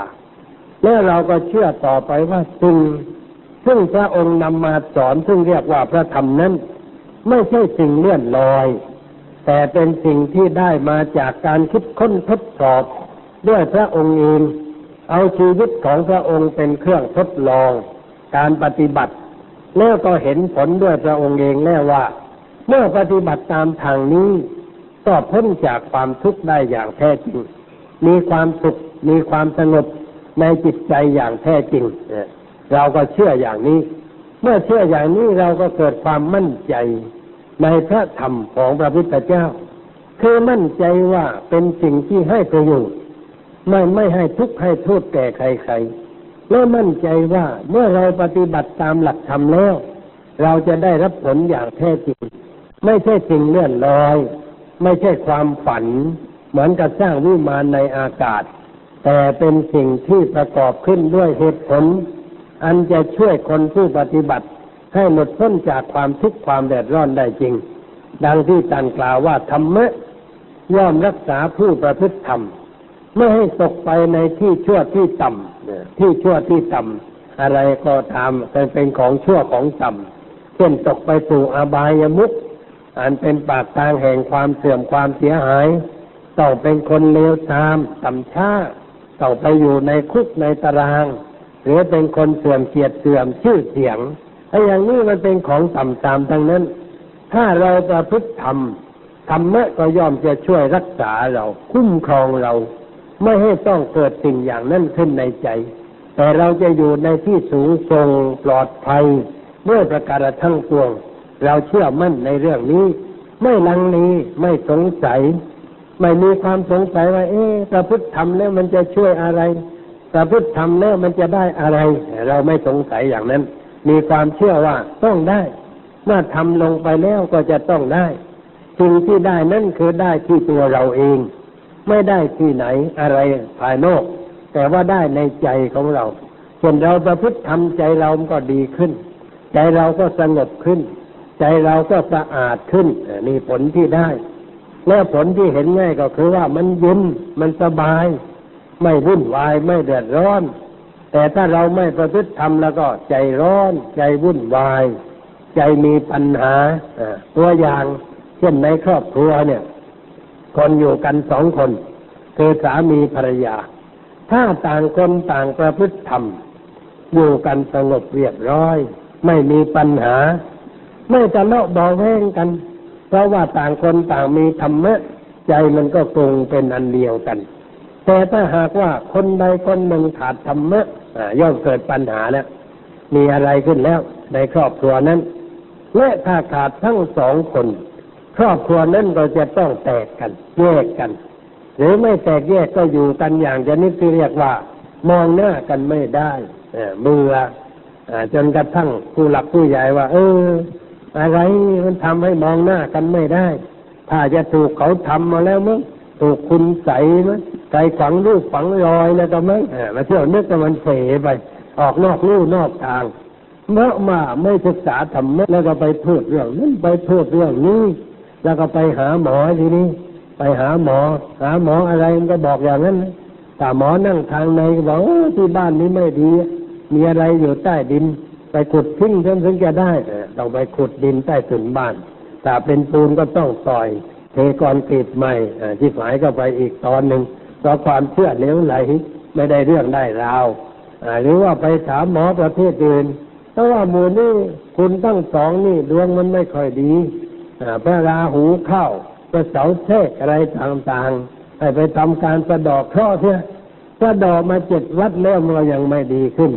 S1: แล้วเราก็เชื่อต่อไปว่าสิ่งซึ่งพระองค์นำมาสอนซึ่งเรียกว่าพระธรรมนั้น ไม่ใช่สิ่งเลื่อนลอย แต่เป็นสิ่งที่ได้มาจากการคิดค้นทดสอบด้วยพระองค์เองเอาชีวิตของพระองค์เป็นเครื่องทดลอง การปฏิบัติ แล้วก็เห็นผลด้วยพระองค์เองแล้วว่า เมื่อปฏิบัติตามทางนี้ก็พ้นจากความทุกข์ได้อย่างแท้จริง มีความสุข มีความสงบในจิตใจอย่างแท้จริงเราก็เชื่ออย่างนี้ เมื่อเชื่ออย่างนี้เราก็เกิดความมั่นใจ ในพระธรรมของพระพุทธเจ้า คือมั่นใจว่าเป็นสิ่งที่ให้ประโยชน์ไม่ไม่ให้ทุกข์ให้โทษแก่ใครๆและมั่นใจว่าเมื่อเราปฏิบัติตามหลักธรรมแล้ว เราจะได้รับผลอย่างแท้จริง ไม่ใช่สิ่งเลื่อนลอย ไม่ใช่ความฝัน เหมือนกับสร้างวิมานในอากาศ แต่เป็นสิ่งที่ประกอบขึ้นด้วยเหตุผล อันจะช่วยคนผู้ปฏิบัติ ให้หมดพ้นจากความทุกข์ความแดดร้อนได้จริง ดังที่ตันกล่าวว่าธรรมะย่อมรักษาผู้ประพฤติธรรมไม่ให้ตกไปในที่ชั่วที่ต่ำที่ชั่วที่ต่ำอะไรก็ตามเป็นเป็นของชั่วของต่ำเช่นตกไปสู่อบายมุขอันเป็นปากทางแห่งความเสื่อมความเสียหาย ต้องเป็นคนเลวทรามต่ำช้าต้องไปอยู่ในคุกในตาราง หรือเป็นคนเสื่อมเกียรติเสื่อมชื่อเสียง ไอ้อย่างนี้มันเป็นของต่ำตามทั้งนั้น ถ้าเราประพฤติธรรมธรรมะก็ย่อมจะช่วยรักษาเรา คุ้มครองเรา ไม่ให้ต้องเกิดสิ่งอย่างนั้นขึ้นในใจ แต่เราจะอยู่ในที่สูงทรงปลอดภัยเมื่อประการทั้งปวง เราเชื่อมั่นในเรื่องนี้ ไม่ลังเลไม่สงสัย ไม่มีความสงสัยว่า เอ๊ะประพฤติธรรมแล้วมันจะช่วยอะไรประพฤติทำแล้วมันจะได้อะไร เราไม่สงสัยอย่างนั้น มีความเชื่อว่าต้องได้ เมื่อทำลงไปแล้วก็จะต้องได้สิ่งที่ได้นั่นคือได้ที่ตัวเราเอง ไม่ได้ที่ไหนอะไรภายนอก แต่ว่าได้ในใจของเรา ส่วนเราประพฤติทำใจเราก็ดีขึ้น ใจเราก็สงบขึ้น ใจเราก็สะอาดขึ้นนี่ผลที่ได้ และผลที่เห็นง่ายก็คือว่ามันเย็นมันสบาย ไม่วุ่นวายไม่เดือดร้อน แต่ถ้าเราไม่ประพฤติทำแล้วก็ใจร้อน ใจวุ่นวาย ใจมีปัญหาตัวอย่าง เช่นในครอบครัวเนี่ย คนอยู่กันสองคนคือสามีภรรยา ถ้าต่างคนต่างประพฤติธรรมอยู่กันสงบเรียบร้อย ไม่มีปัญหา ไม่จะเลาะเบาแห้งกัน เพราะว่าต่างคนต่างมีธรรมะ ใจมันก็คงเป็นอันเดียวกัน แต่ถ้าหากว่าคนใดคนหนึ่งขาดธรรมะย่อมเกิดปัญหาแล้วมีอะไรขึ้นแล้ว ในครอบครัวนั้น และถ้าขาดทั้งสองคน ครอบครัวนั้นก็จะต้องแตกกัน แยกกัน หรือไม่แตกแยกก็อยู่กันอย่างชนิดที่เรียกว่า มองหน้ากันไม่ได้เบื่อจนกระทั่งผู้หลักผู้ใหญ่ว่า เออ อะไรมันทำให้มองหน้ากันไม่ได้ ถ้าจะถูกเขาทำมาแล้วมั้ง ถูกคุณใส่มั้งใจฝังรูปฝังรอยแล้วก็มั้งมาเที่ยวนึกว่มันเสไป ออกนอกลู่นอกทางเมื่อมาไม่ศึกษาธรรมะแล้วก็ไปพูดเรื่องนั้นไปพูดเรื่องนี้ แล้วก็ไปหาหมอทีนี้ ไปหาหมอ หาหมออะไรมันก็บอกอย่างนั้นแต่หมอนั่งทางในก็บอกที่บ้านนี้ไม่ดี มีอะไรอยู่ใต้ดิน ไปขุดทิ้งจนถึงจะได้ต้องไปขุดดินใต้ถุนบ้านถ้าเป็นปูนก็ต้องต่อย เทกรกรีดใหม่ที่หายก็ไปอีกตอนหนึ่งเพราะความเชื่อเลี้ยวไหลไม่ได้เรื่องได้ราวหรือว่าไปถามหมอประเภทอื่นเพราะว่าหมูนี่คุณตั้งสองนี่ดวงมันไม่ค่อยดีพระราหูเข้าพระเสาเทกอะไรต่างๆให้ไปทำการสะดอกเคราะห์เถอะสะดอกมาเจ็ดวัดแล้วมันยังไม่ดีขึ้น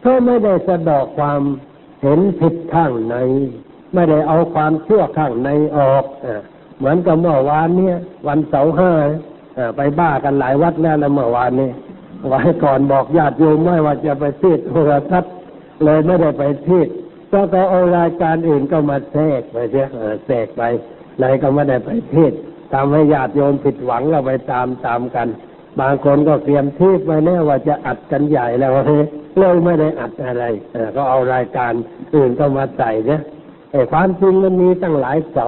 S1: เขาะไม่ได้สะดอกความเห็นผิดข้างใน ไม่ได้เอาความชั่วข้างในออก เหมือนกับเมื่อวานเนี่ย วันเสาร์ห้าไปบ้ากันหลายวัดแล้วนะเมื่อวานนี้ไว้ก่อนบอกญาติโยมไม่ว่าจะไปเทศโทรทัศน์เลยไม่ได้ไปเทศก็ก็เอารายการอื่นก็มาแทรกไปเสียแทรกไปเลยก็ไม่ได้ไปเทศทำให้ญาติโยมผิดหวังก็ไปตามตามกัน บางคนก็เตรียมเทศไว้แน่ว่าจะอัดกันใหญ่แล้วเฮ้เลยไม่ได้อัดอะไรก็เอารายการอื่นก็มาใส่เนี่ยไอ้ความจริงมันมีตั้งหลายเสา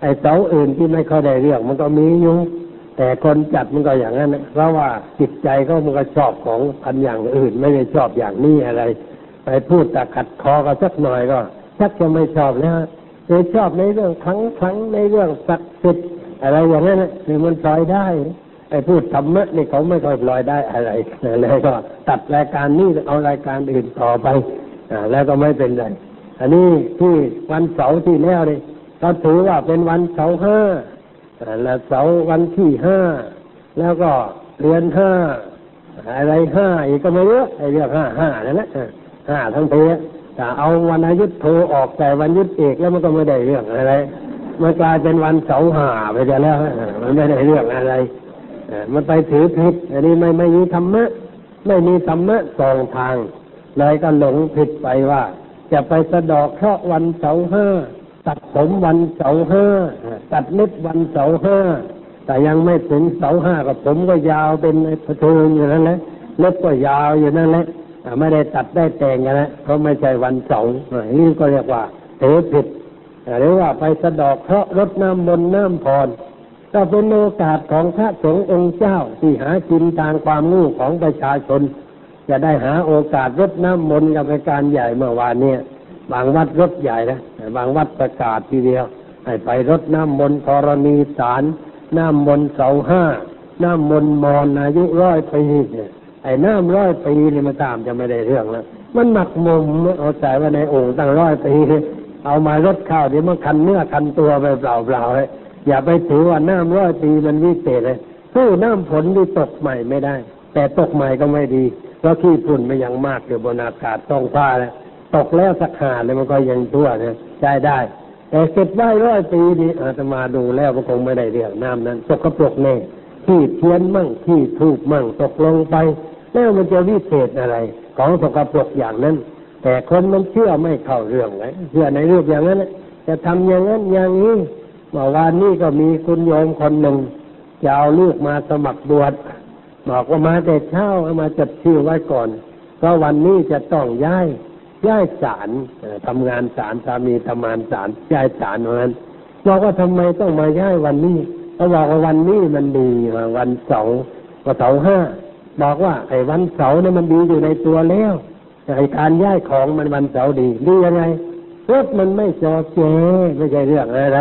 S1: ไอ้เสาอื่นที่ไม่ค่อยได้เรื่องมันก็มีอยู่แต่คนจัดมันก็อย่างนั้นเพราะว่าจิตใจเขามันก็ชอบของพันอย่างอื่น ไม่ได้ชอบอย่างนี้อะไร ไปพูดแต่ขัดคอก็สักหน่อยก็ชักจะไม่ชอบแล้วเลยชอบในเรื่องครั้งครั้งในเรื่องศักดิ์สิทธิ์อะไรอย่างนั้นคือมันซอยได้ไอ้พูดธรรมะนี่เขาไม่ค่อยปล่อยได้อะไรเลยก็ตัดรายการนี้เอารายการอื่นต่อไปอ่าแล้วก็ไม่เป็นไรอันนี้ที่วันเสาร์ที่แล้วนี่เราถือว่าเป็นวันเสาร์ห้าแล้วเสาร์วันที่ห้าแล้วก็เดือนห้าอะไรห้าอีกก็ไม่เยอะไอ้เรื่องห้าห้านั่นแหละห้าทั้งเพแต่เอาวันอายุโทออกแต่วันยุดเอกแล้วมันก็ไม่ได้เรื่องอะไรมันกลายเป็นวันเสาร์ห้าไปแล้วมันไม่ได้เรื่องอะไรมันไปถือผิดอันนี้ไม่ไม่มีธรรมะไม่มีธรรมะสองทางเลยก็หลงผิดไปว่า จะไปสะดอกเคราะวันเสาห้า ตัดผมวันเสาห้าตัดเล็บวันเสาห้าแต่ยังไม่ถึงเสาห้ากับผมก็ยาวเป็นพะเทิงอยู่นั่นแหละเล็บก็ยาวอยู่นั่นแหละไม่ได้ตัดได้แต่งกันนะเพราะไม่ใช่วันเสาร์นี่ก็เรียกว่าเถือผิดหรือว่าไปสะดอกเคราะรดน้ำมนต์น้ำพรก็เป็นโอกาสของพระสงฆ์องค์เจ้าที่หากินทางความงู้ของประชาชน จะได้หาโอกาสรดน้ำมนต์กับการใหญ่เมื่อวานเนี่ย บางวัดรถใหญ่นะบางวัดประกาศทีเดียว ให้ไปรดน้ำมนต์ธรณีสารน้ำมนต์เสาห้าน้ำมนต์มอนอายุร้อยปีเนี่ยไอ้น้ำร้อยปีนี่มันตามจะไม่ได้เรื่องแล้วมันหมักมุมเอาใจว่าในองค์ตั้งร้อยปีเอามารดข้าวเดี๋ยวมันคันเนื้อคันตัวไปเปล่าๆเลยอย่าไปถือว่าน้ำร้อยปีมันวิเศษเลยสู้น้ำฝนที่ตกใหม่ไม่ได้ แต่ตกใหม่ก็ไม่ดีเพราะขี้ฝุ่นมันยังมากอยู่บนอากาศต้องฟ้าแล้ว ตกแล้วสักหาเลยมันก็ยังทั่วเนี่ยใช้ได้ แต่เก็บไว้ร้อยปีนี่อาตมาดูแล้วมันคงไม่ได้เรื่องน้ำนั้นตกกระปรกแน่ขี้เทียนมั่งขี้ทูบมั่งตกลงไป แล้วมันจะวิเศษอะไร ของตกกระปรกอย่างนั้น แต่คนมันเชื่อไม่เข้าเรื่องเลยเชื่อในรูปอย่างนั้นจะทำอย่างนั้นอย่างนี้เมื่อวานนี้ก็มีคุณโยมคนหนึ่งจะเอาลูกมาสมัครบวชบอกว่ามาแต่เช้าเอามาจัดชื่อไว้ก่อนเพราะวันนี้จะต้องย้าย ย้ายศาลทำงานศาลสามีทำงานศาลย้ายศาลเหมือนบอกว่าทำไมต้องมาย้ายวันนี้เขาบอกว่าวันนี้มันดีวันเสาร์ก็เสาร์ห้าบอกว่าไอ้วันเสาร์นี่มันดีอยู่ในตัวแล้วไอ้การย้ายของมันวันเสาร์ดีดียังไงรถมันไม่จอเจไม่ใช่เรื่องอะไร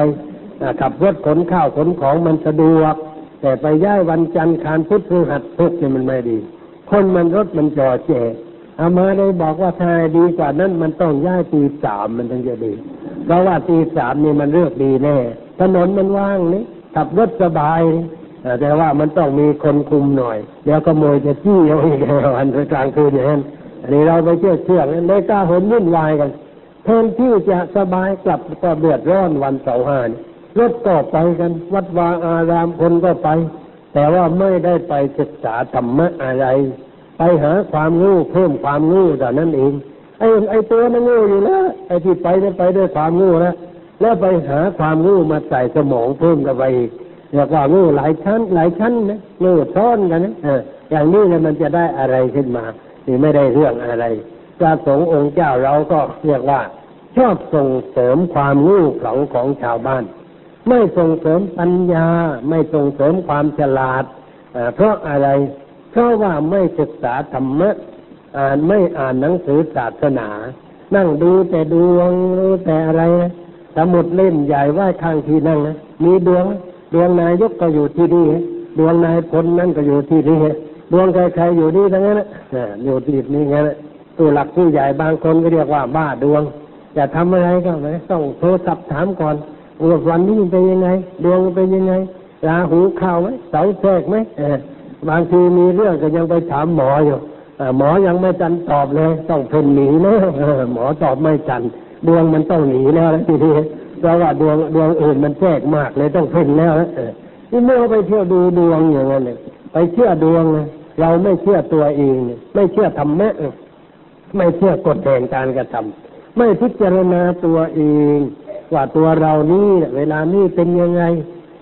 S1: ขับรถขนข้าวขนของมันสะดวก แต่ไปย้ายวันจันทร์คารพุธพฤหัสพุธเนี่ยมันไม่ดี คนมันรถมันจอเจ อามาได้บอกว่าถ้าดีกว่านั้นมันต้องย้ายตีสามมันถึงจะดี เพราะว่าตีสามนี่มันเลือกดีแน่ ถนนมันว่างนี่ขับรถสบายแต่ว่ามันต้องมีคนคุมหน่อยเดี๋ยวขโมยจะจี้เอาอีกวันกลางคืนอย่างนั้นอันนี้เราไปเชื่อเชื่อเลยกล้าเห็นวุ่นวายกันแทนที่จะสบายกลับก็เดือดร้อนวันเสาร์ห้ารถก็ไปกัน วัดวาอารามคนก็ไป แต่ว่าไม่ได้ไปศึกษาธรรมะอะไร ไปหาความรู้เพิ่มความรู้แต่นั้นเองไอ้ไอ้ตัวนั้นงู้อยู่แล้วไอ้ที่ไปนี่ไปด้วยความรู้แล้วแล้วไปหาความรู้มาใส่สมองเพิ่มกันไปอีกเรียกว่างู้หลายชั้น หลายชั้นนะงู้ซ้อนกันนะอย่างนี้เนี่ยมันจะได้อะไรขึ้นมานี่ไม่ได้เรื่องอะไรพระสงฆ์องค์เจ้าเราก็เรียกว่า ชอบส่งเสริมความรู้ของของชาวบ้าน ไม่ส่งเสริมปัญญา ไม่ส่งเสริมความฉลาดเพราะอะไร เพราะว่าไม่ศึกษาธรรมะ อ่านไม่อ่านหนังสือศาสนา นั่งดูแต่ดวงรู้แต่อะไรนะสมุดเล่มใหญ่ไหว้ข้างที่นั่งนะมีดวง ดวงนายกก็อยู่ที่นี่ดวงนายพลนั่นก็อยู่ที่นี่ดวงใครๆอยู่นี่ทั้งนั้นนะอยู่ที่นี่งั้นตัวหลักผู้ใหญ่บางคนก็เรียกว่าบ้าดวงจะทำอะไรก็ไม่ต้องโทรศัพท์ถามก่อนว่าวันนี้เป็นยังไง ดวงเป็นยังไงราหูเข้าไหมเสาแทรกไหม บางทีมีเรื่องก็ยังไปถามหมออยู่หมอยังไม่จันตอบเลย ต้องเพ่นหนีนะหมอตอบไม่จันดวงมันต้องหนีแล้วทีนี้เพราะว่าดวงดวงอื่นมันแทรกมากเลยต้องเพ่นแล้วนี่เมื่อไปเที่ยวดูดวงอย่างนั้นเลยไปเชื่อดวงเราไม่เชื่อตัวเองไม่เชื่อธรรมะไม่เชื่อกฎแห่งการกระทำไม่พิจารณาตัวเอง ว่าตัวเรานี่เวลานี้เป็นยังไง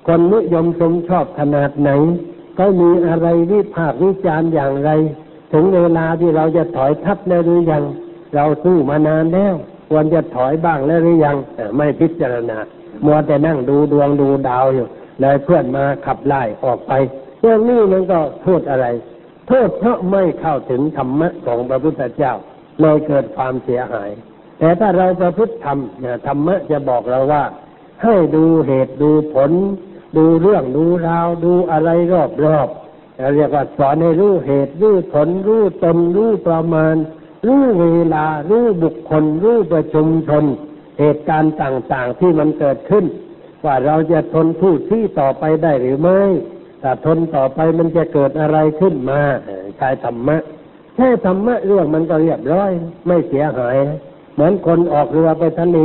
S1: คนนิยมชมชอบขนาดไหน ก็มีอะไรวิพากษ์วิจารณ์อย่างไร ถึงเวลาที่เราจะถอยทับแล้วหรือยัง เราสู้มานานแล้ว ควรจะถอยบ้างแล้วหรือยังไม่พิจารณามัวแต่นั่งดูดวงดูดาวอยู่เลยเพื่อนมาขับไล่ออกไปเรื่องนี้มันก็โทษอะไร โทษเพราะไม่เข้าถึงธรรมะของพระพุทธเจ้าเลยเกิดความเสียหาย แต่ถ้าเราประพฤติธรรมธรรมะจะบอกเราว่า ให้ดูเหตุดูผล ดูเรื่องดูราวดูอะไรรอบรอบเรียกว่าสอนให้รู้เหตุรู้ผลรู้ตนรู้ประมาณ รู้เวลา รู้บุคคล รู้ประชุมชน เหตุการณ์ต่างๆที่มันเกิดขึ้น ว่าเราจะทนทุกข์ที่ต่อไปได้หรือไม่ถ้าทนต่อไปมันจะเกิดอะไรขึ้นมาใช้ธรรมะแค่ธรรมะเรื่องมันก็เรียบร้อย ไม่เสียหาย เหมือนคนออกเรือไปทะเล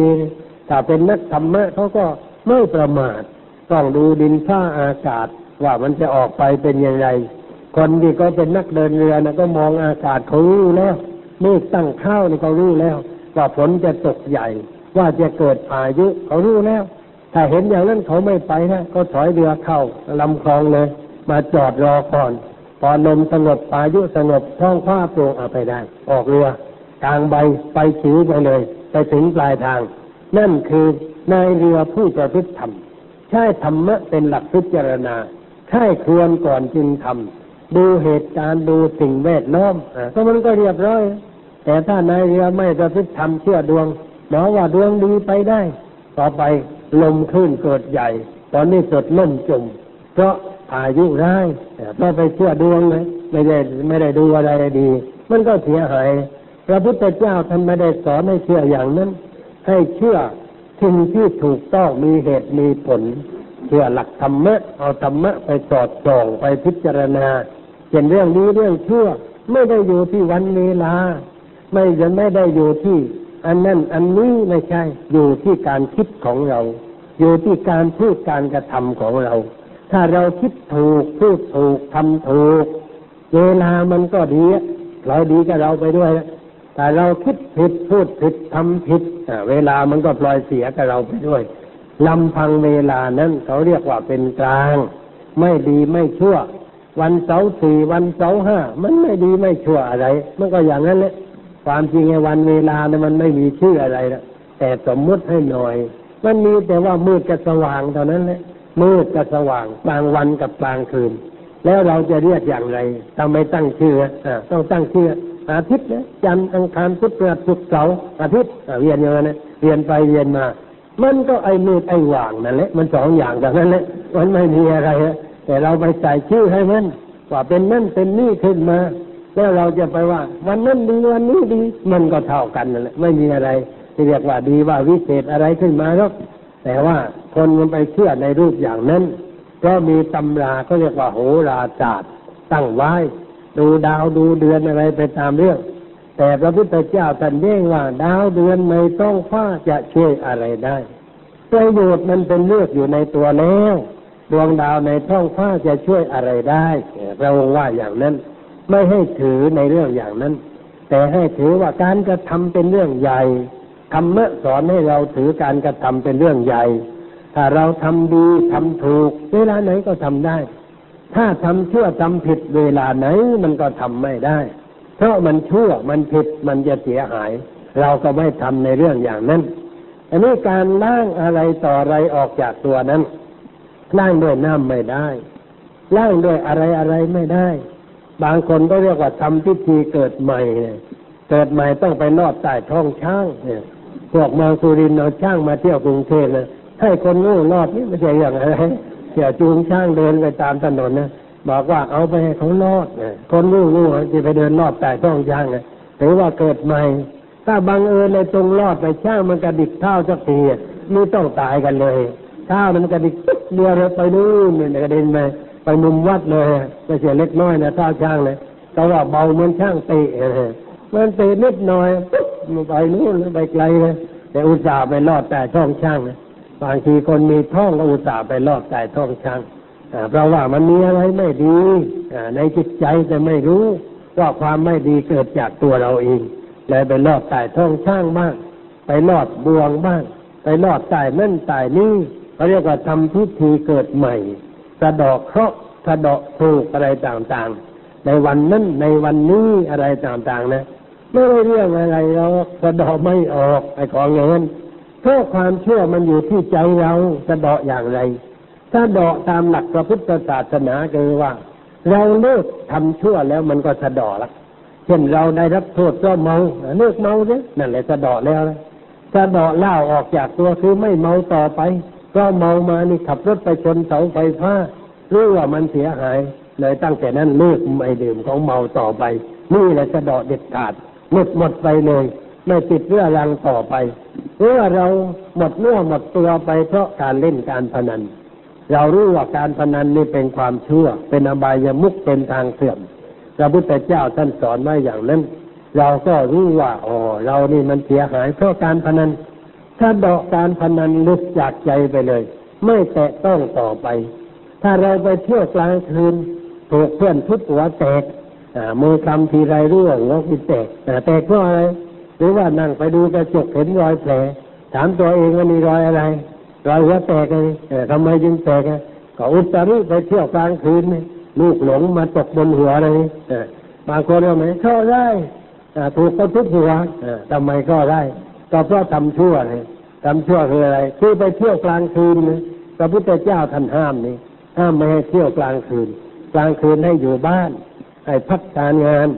S1: ถ้าเป็นนักธรรมะเขาก็ไม่ประมาท ต้องดูดินฟ้าอากาศว่ามันจะออกไปเป็นยังไงคนที่ก็เป็นนักเดินเรือนะก็มองอากาศเขารู้แล้วเมฆตั้งข้าวนี่เขารู้แล้ว ว่าฝนจะตกใหญ่ ว่าจะเกิดพายุเขารู้แล้ว ถ้าเห็นอย่างนั้นเขาไม่ไปนะก็ถอยเรือเข้าลำคลองเลย มาจอดรอก่อนพอลมสงบพายุสงบท้องฟ้าโปร่งเอาไปได้ ออกเรือกลางใบไปถือไปเลย ไปถึงปลายทาง นั่นคือนายเรือผู้ประพฤติธรรม ใช้ธรรมะเป็นหลักพิจารณาใช่ควรก่อนจึงทำดูเหตุการณ์ดูสิ่งแวดล้อมก็มันก็เรียบร้อย แต่ถ้านายเรือไม่ประพฤติธรรมเชื่อดวงหมอว่าดวงดีไปได้ ต่อไปลมคลื่นเกิดใหญ่ ตอนนี้สดล่มจมเพราะพายุร้ายถ้าไปเชื่อดวงเลยไม่ได้ไม่ได้ดูอะไรดี มันก็เสียหายพระพุทธเจ้าท่านไม่ได้สอนให้เชื่ออย่างนั้น ให้เชื่อ สิ่งที่ถูกต้องมีเหตุมีผลเชื่อหลักธรรมะเอาธรรมะไปสอดส่องไปพิจารณาเห็นเรื่องนี้เรื่องชื่อไม่ได้อยู่ที่วันเวลา ไม่ยังไม่ได้อยู่ที่ อันนั้นอันนี้ไม่ใช่ อยู่ที่การคิดของเรา อยู่ที่การพูดการกระทำของเรา ถ้าเราคิดถูกพูดถูกทำถูก เวลามันก็ดีเราดีกับเราไปด้วยแต่เราคิดผิดพูดผิดทำผิด เวลามันก็ปล่อยเสียกับเราไปด้วยลำพังเวลานั้นเขาเรียกว่าเป็นกลาง ไม่ดีไม่ชั่ว วันเสาร์สี่วันเสาร์ห้ามันไม่ดีไม่ชั่วอะไร มันก็อย่างนั้นแหละความจริงไอ้วันเวลาเนี่ยมันไม่มีชื่ออะไรละแต่สมมุติให้หน่อย มันมีแต่ว่ามืดกับสว่างเท่านั้นแหละมืดกับสว่างกลางวันกับกลางคืน แล้วเราจะเรียกอย่างไรทำไมตั้งชื่ออ่าต้องตั้งชื่อ อาทิตย์นะจันทร์อังคารพุธพฤหัสศุกร์เสาร์อาทิตย์เวียนอย่างนั้นนะเวียนไปเวียนมา มันก็ไอ้มืดไอ้ว่างนั่นแหละมันสองอย่างแบบนั้นแหละมันไม่มีอะไรฮะแต่เราไปใส่ชื่อให้มันว่าเป็นนั่นเป็นนี่ขึ้นมาแล้วเราจะไปว่า วันนั้นดีวันนี้ดี มันก็เท่ากันนั่นแหละไม่มีอะไรที่เรียกว่าดีว่าวิเศษอะไรขึ้นมาหรอกแต่ว่าคนมันไปเชื่อในรูปอย่างนั้น ก็มีตำราก็เรียกว่าโหราศาสตร์ตั้งไว้ ดูดาวดูเดือนอะไรไปตามเรื่อง แต่พระพุทธเจ้าท่านเร่งว่า ดาวเดือนไม่ต้องฟ้าจะช่วยอะไรได้ประโยชน์มันเป็นเลือกอยู่ในตัวแล้วดวงดาวในท้องฟ้าจะช่วยอะไรได้พระองค์ว่าอย่างนั้น ไม่ให้ถือในเรื่องอย่างนั้น แต่ให้ถือว่าการกระทำเป็นเรื่องใหญ่ธรรมะสอนให้เราถือการกระทำเป็นเรื่องใหญ่ ถ้าเราทำดีทำถูกเวลาไหนก็ทำได้ ถ้าทำชั่วทำผิดเวลาไหนมันก็ทำไม่ได้ เพราะมันชั่วมันผิดมันจะเสียหาย เราก็ไม่ทำในเรื่องอย่างนั้น อันนี้การล้างอะไรต่ออะไรออกจากตัวนั้นล้างด้วยน้ำไม่ได้ล้างด้วยอะไรอะไรไม่ได้ บางคนก็เรียกว่าทำพิธีเกิดใหม่เนี่ยเกิดใหม่ต้องไปลอดใต้ท้องช้างเนี่ยพวกมาสุรินเอาช่างมาเที่ยวกรุงเทพนะให้คนงูรอดนี่ไม่ใช่อย่างไร เสี่ยจูงช่างเดินไปตามถนนนะบอกว่าเอาไปให้เขาลอดคนงูงูจะไปเดินลอดใต้ท้องช้างนะหรือว่าเกิดใหม่ ถ้าบังเอิญในตรงลอดไปช่างมันกระดิกเท้าสักทีนี่ต้องตายกันเลยเท้ามันกระดิกเดียวเลยไปนู่นเนี่ยกระเด็นไปไปมุมวัดเลยไม่เสียเล็กน้อยนะเท้าช่างเลยแต่ว่าเบาเหมือนช่างเตะมันเตะนิดหน่อยปุ๊บไปนู่นไปไกลเลยแต่อุตส่าห์ไปลอดแต่ท้องช่างนะ บางทีคนมีท้องก็อุตส่าห์ไปลอดแต่ท้องช่างเพราะว่ามันมีอะไรไม่ดีในจิตใจแต่ไม่รู้ว่าความไม่ดีเกิดจากตัวเราเองเลยไปลอดใต้ท้องช่างบ้าง ไปลอดบวงบ้าง ไปลอดใต้นั่นใต้นี่เขาเรียกว่าทำพิธีเกิดใหม่ สะดอกเคราะห์สะดอกถูกอะไรต่างๆ ในวันนั้นในวันนี้อะไรต่างๆนะ ไม่ได้เรื่องอะไรเราสะดอกไม่ออกไอ้ของอย่างนั้น ราะความเชื่อมันอยู่ที่ใจเราสะดอกอย่างไร ถ้าดอกตามหลักพระพุทธศาสนาคือว่า เราเลิกทำชั่วแล้วมันก็สะดอกละเช่นเราได้รับโทษก็เมาเลิกเมาเนี่ยนั่นแหละสะดอกแล้วนะสะดอกเล่าออกจากตัวคือไม่เมาต่อไป ก็เมามานี่ขับรถไปชนเสาไฟฟ้ารู้ว่ามันเสียหาย เลยตั้งแต่นั้นเลิกไม่ดื่มของเมาต่อไป นี่แหละสะดอกเด็ดขาดหมดหมดไปเลย ไม่ติดเรื่องรังต่อไป เมื่อเราหมดเนื้อหมดตัวไปเพราะการเล่นการพนัน เรารู้ว่าการพนันนี่เป็นความชั่ว เป็นอบายามุกเป็นทางเสื่อมพระพุทธเจ้าท่านสอนไว้อย่างนั้น เราก็รู้ว่าอ๋อเรานี่มันเสียหาย เพราะการพนัน ถ้าดอกการพนันลุกจากใจไปเลย ไม่แตะต้องต่อไป ถ้าเราไปเที่ยวกลางคืนถูกเพื่อนทุบหัวแตกมือคำทีไรร่วงแล้วกินแตกแตกเพราะอะไร หรือว่านั่งไปดูกระจกเห็นรอยแผลถามตัวเองว่ามีรอยอะไร รอยหัวแตกเลยทำไมจึงแตกก็อุตริไปเที่ยวกลางคืนลูกหลงมาตกบนหัวเลยบางคนก็ไหมเข้าได้ถูกกระทุบหัวทำไมก็ได้ก็เพราะทำชั่วเลยทำชั่วคืออะไรคือไปเที่ยวกลางคืนนะพระพุทธเจ้าท่านห้ามนี่ห้ามไม่ให้เที่ยวกลางคืน กลางคืนให้อยู่บ้านให้พักการงาน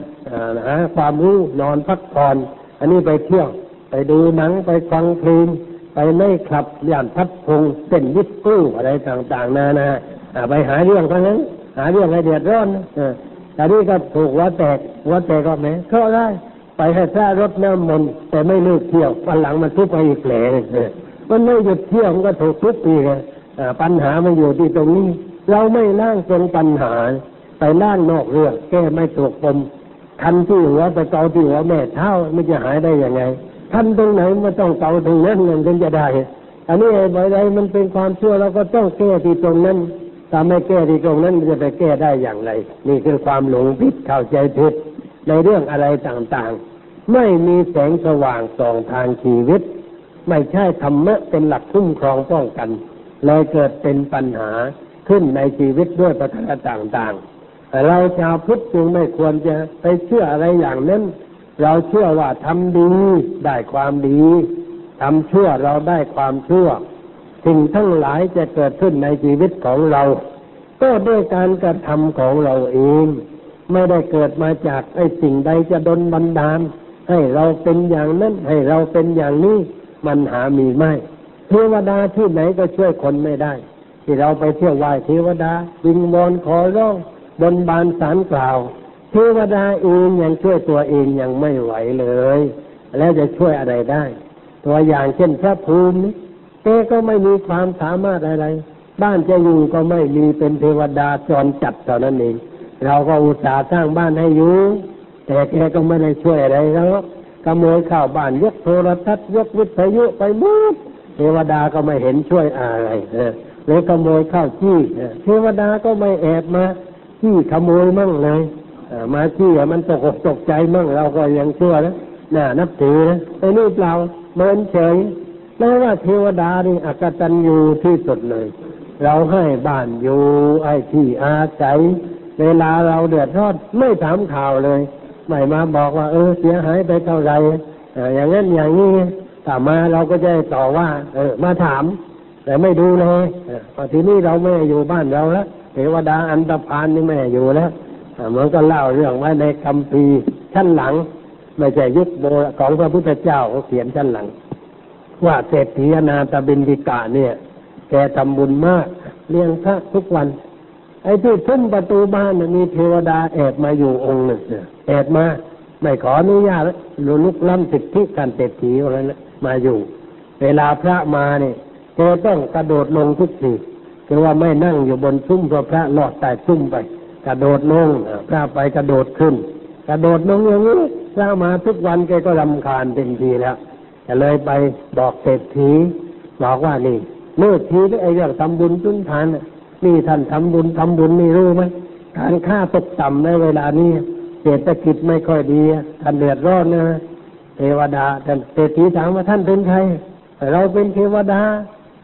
S1: หาความรู้นอนพักผ่อน อันนี้ไปเที่ยว ไปดูหนังไปฟังเพลงไปไม่ขับย่านพัดพงเส้นยิสกู้อะไรต่าง ๆ นานาไปหาเรื่องเท่านั้น หาเรื่องให้เดือดร้อนแต่นี่ก็ถูกวัดแตกวัดแตกก็แหมเข้าได้ไปให้แท้รถน้ำมนต์แต่ไม่เลิกเที่ยววันหลังมันทุบไปอีกแผลมันไม่หยุดเที่ยวมันก็ถูกทุบอีกปัญหามันอยู่ที่ตรงนี้ เราไม่นั่งตรงปัญหา ไปล่างนอกเรื่องแก้ไม่ถูกปม คันที่หัวไปเกาที่หัวแม่เท้ามันจะหายได้ยังไงคันตรงไหนมันต้องเกาตรงนั้นเงินถึงจะได้ อันนี้ไอ้ใดมันเป็นความชั่วเราก็ต้องแก้ที่ตรงนั้นถ้าไม่แก้ที่ตรงนั้นมันจะไปแก้ได้อย่างไร นี่คือความหลงผิดเข้าใจผิดในเรื่องอะไรต่างๆ ไม่มีแสงสว่างส่องทางชีวิต ไม่ใช่ธรรมะเป็นหลักคุ้มครองป้องกันเลยเกิดเป็นปัญหาขึ้นในชีวิตด้วยประการต่างๆ แต่เราชาวพุทธจึงไม่ควรจะไปเชื่ออะไรอย่างนั้นเราเชื่อว่าทำดีได้ความดีทำชั่วเราได้ความชั่ว สิ่งทั้งหลายจะเกิดขึ้นในชีวิตของเรา ก็ด้วยการกระทำของเราเอง ไม่ได้เกิดมาจากไอ้สิ่งใดจะดนบันดาล ให้เราเป็นอย่างนั้น ให้เราเป็นอย่างนี้ มันหามีไม่เทวดาที่ไหนก็ช่วยคนไม่ได้ ที่เราไปเที่ยวไหว้เทวดาวิงวอนขอร้อง บนบานสารกล่าวเทวดาเองยังช่วยตัวเองยังไม่ไหวเลย แล้วจะช่วยอะไรได้ ตัวอย่างเช่นพระภูมินี่แกก็ไม่มีความสามารถอะไร บ้านจะอยู่ก็ไม่มีเป็นเทวดาจรจัดเท่านั้นเอง เราก็อุตส่าห์สร้างบ้านให้อยู่แต่แกก็ไม่ได้ช่วยอะไรแล้วขโมยข้าวบ้านยกโทรทัศน์ยกวิทยุไปหมดเทวดาก็ไม่เห็นช่วยอะไรเออหรือขโมยข้าวจี้เทวดาก็ไม่แอบมา จี้ขโมยมั่งเลยมาจี้มันตกอกตกใจมั่งเราก็ยังเชื่อนะน่านับถือนะไอ้นี่เปล่าเมินเฉยแม้ว่าเทวดานี่อกตันยูที่สุดเลย เราให้บ้านอยู่ไอ้ที่อาศัยเวลาเราเดือดร้อนไม่ถามข่าวเลยไม่มาบอกว่า เออเสียหายไปเท่าไหร่อย่างนั้นอย่างนี้ถ้ามาเราก็จะต่อว่า เออ มาถาม แต่ไม่ดูเลยเออพอทีนี้เราไม่อยู่บ้านเราแล้ว เทวดาอันตรพานนี่ไม่อยู่แล้วมันก็เล่าเรื่องไว้ในคัมภีร์ชั้นหลัง ไม่ใช่ยุคโบราณของพระพุทธเจ้าเขาเขียนชั้นหลัง ว่าเศรษฐีนาตบินดิกะเนี่ย แกทำบุญมากเลี้ยงพระทุกวัน ไอ้ที่ทุ่มประตูบ้านมีเทวดาแอบมาอยู่องค์หนึ่งแอบมาไม่ขออนุญาตล้วลุกล้ำสิทธิการเศรษฐีอะไรนะมาอยู่ เวลาพระมาเนี่ยแกต้องกระโดดลงทุกที คือว่าไม่นั่งอยู่บนซุ้มพระพระหลอดใต้ซุ้มไป กระโดดลงอ่าพระไปกระโดดขึ้น กระโดดลงอย่างนี้พระมาทุกวันแกก็รำคาญเต็มทีแล้วก็เลยไปบอกเศรษฐีบอกว่านี่เลิกทีแล้ไอ้เรื่องทำบุญจุนทานนี่ท่านทำบุญทำบุญนี่รู้ไหมการค่าตกต่ำในเวลานี้เศรษฐกิจไม่ค่อยดีท่านเดือดร้อนนะเทวดาท่านเศรษฐีถามว่าท่านเป็นใครเราเป็นเทวดา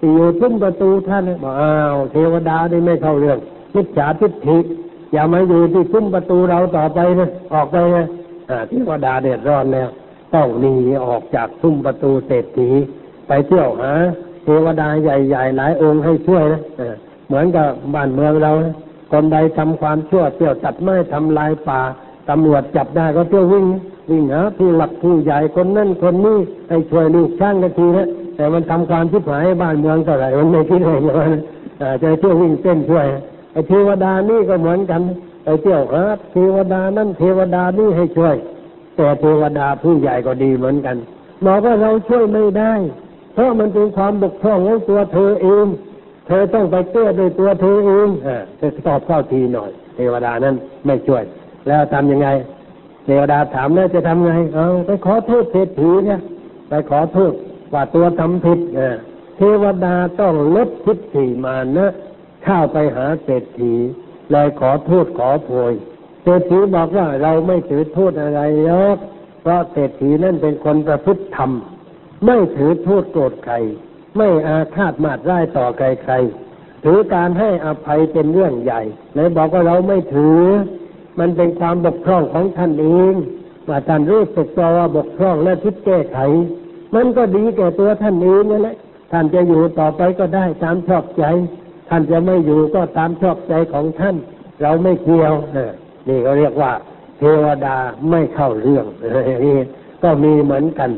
S1: อยู่ทุ่มประตูท่านบอกอ้าวเทวดานี่ไม่เข้าเรื่องมิจฉาทิฏฐิอย่ามาอยู่ที่ทุ่มประตูเราต่อไปนะออกไปนะเทวดาเดือดร้อนแล้วต้องหนีออกจากทุ่มประตูเศรษฐีไปเที่ยวหาเทวดาใหญ่ๆหลายองค์ให้ช่วยนะเหมือนกับบ้านเมืองเรานะคนใดทำความชั่วเที่ยวตัดไม้ทำลายป่าตำรวจจับได้ก็เที่ยววิ่งวิ่งหาผู้หลักผู้ใหญ่คนนั่นคนนี้ให้ช่วยลูกช่างกันทีนะ แต่มันทำความชิบหายบ้านเมืองเท่าไหร่มันไม่คิดอะไรอย่างนั้นอ่าจะเที่ยววิ่งเต้นช่วยไอ้เทวดานี่ก็เหมือนกันไปเที่ยวหาเทวดานั่นเทวดานี่ให้ช่วย แต่เทวดาผู้ใหญ่ก็ดีเหมือนกันบอกว่าเราช่วยไม่ได้ เพราะมันเป็นความบกพร่องของตัวเธอเอง เธอต้องไปแก้ด้วยตัวเธอเองอ่าจะตอบเข้าทีหน่อย เทวดานั้นไม่ช่วย แล้วทำยังไง เทวดาถามแล้วจะทำไง เอาไปขอโทษเศรษฐีเนี่ยไปขอโทษ ว่าตัวทำผิดเทวดาต้องลดทิฏฐิมานะเข้าไปหาเศรษฐีเลยขอโทษขอโพยเศรษฐีบอกว่าเราไม่ถือโทษอะไรหรอกเพราะเศรษฐีนั่นเป็นคนประพฤติธรรม ไม่ถือโทษโกรธใคร ไม่อาฆาตมาดร้ายต่อใครใครถือการให้อภัยเป็นเรื่องใหญ่เลยบอกว่าเราไม่ถือ มันเป็นความบกพร่องของท่านเองว่าท่านรู้สึกตัวว่าบกพร่องและคิดแก้ไข มันก็ดีแก่ตัวท่านเองนั่นแหละท่านจะอยู่ต่อไปก็ได้ตามชอบใจ ท่านจะไม่อยู่ก็ตามชอบใจของท่าน เราไม่เกี่ยวนี่เขาเรียกว่า เทวดาไม่เข้าเรื่องนี้ก็มีเหมือนกัน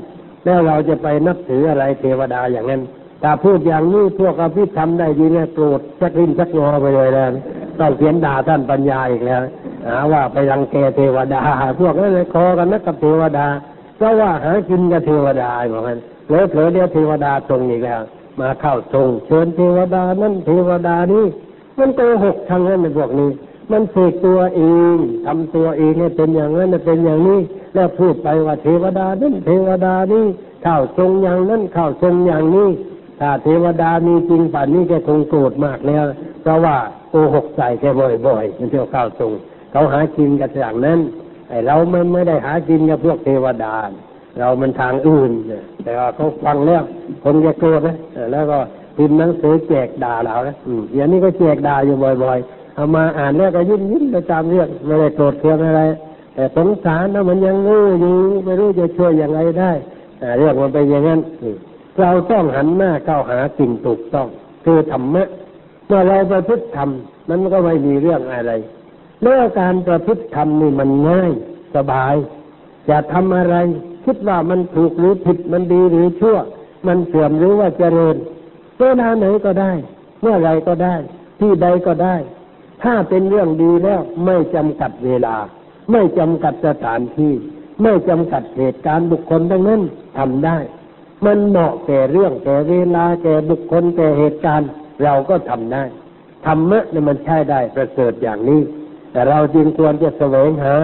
S1: แล้วเราจะไปนับถืออะไรเทวดาอย่างนั้นถ้าพูดอย่างนี้พวกอภิธรรมได้ยินเนี่ยโกรธชักริ้นชักงอไปเลยแล้วต้องเขียนด่าท่านปัญญาอีกแล้วหาว่าไปรังแกเทวดา พวกนั้นเลยคอกันนักกับเทวดา เพราะว่าหากินกับเทวดาเหมือนกันเลอเผลอเดียวเทวดาทรงอีกแล้ว มาเข้าทรงเชิญเทวดานั่นเทวดานี่มันโกหกทางนั้นในพวกนี้ มันเสกตัวเองทำตัวเองให้เป็นอย่างนั้นเป็นอย่างนี้ แล้วพูดไปว่าเทวดานั่นเทวดานี่เข้าทรงอย่างนั้นเข้าทรงอย่างนี้ถ้าเทวดามีจริงป่านนี้แกคงโกรธมากแล้วเพราะว่าโกหกใส่แกบ่อยๆมันเที่ยวเข้าทรงเขาหากินกันอย่างนั้น ไอ้เรามันไม่ได้หากินกับพวกเทวดา เรามันทางอื่น แต่ว่าเขาฟังแล้วคนจะโกรธนะแล้วก็พิมพ์หนังสือแจกด่าเรานะอืมอย่างนี้ก็แจกด่าอยู่บ่อย ๆ
S2: เอามาอ่านแล้วก็ยิ้มยิ้มไปตามเรื่องไม่ได้โกรธเคืองอะไร แต่สงสารนะมันยังงูอยู่ไม่รู้จะช่วยย่างไรได้เรื่องมันเป็นอย่างนั้นเราต้องหันหน้าเข้าหาสิ่งถูกต้อง คือธรรมะเมื่อเราไปพฤติธรรมมันก็ไม่มีเรื่องอะไร เมื่อการประพฤติธรรมนี่มันง่ายสบาย จะทำอะไร คิดว่ามันถูกหรือผิดมันดีหรือชั่ว มันเสื่อมหรือว่าเจริญเวลาไหนก็ได้ เมื่อไรก็ได้ ที่ใดก็ได้ ถ้าเป็นเรื่องดีแล้วไม่จำกัดเวลา ไม่จำกัดสถานที่ ไม่จำกัดเหตุการณ์บุคคลทั้งนั้นทำได้ มันเหมาะแก่เรื่องแก่เวลาแก่บุคคลแก่เหตุการณ์ เราก็ทำได้ธรรมะเนี่ยมันใช้ได้ประเสริฐอย่างนี้ แต่เราจึงควรจะแสวงหา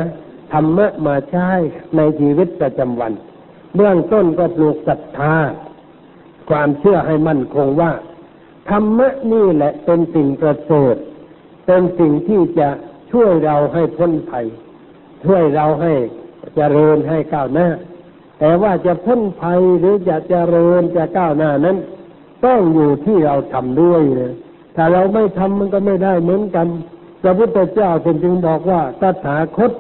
S2: ธรรมะมาใช้ในชีวิตประจำวัน เบื้องต้นก็ปลูกศรัทธา ความเชื่อให้มั่นคงว่า ธรรมะนี่แหละเป็นสิ่งประเสริฐเป็นสิ่งที่จะช่วยเราให้พ้นภัย ช่วยเราให้เจริญให้ก้าวหน้า แต่ว่าจะพ้นภัยหรือจะเจริญจะก้าวหน้านั้น ต้องอยู่ที่เราทำด้วยนะถ้าเราไม่ทำมันก็ไม่ได้เหมือนกัน ระพุทธเจ้าจึงบอกว่าตถาคต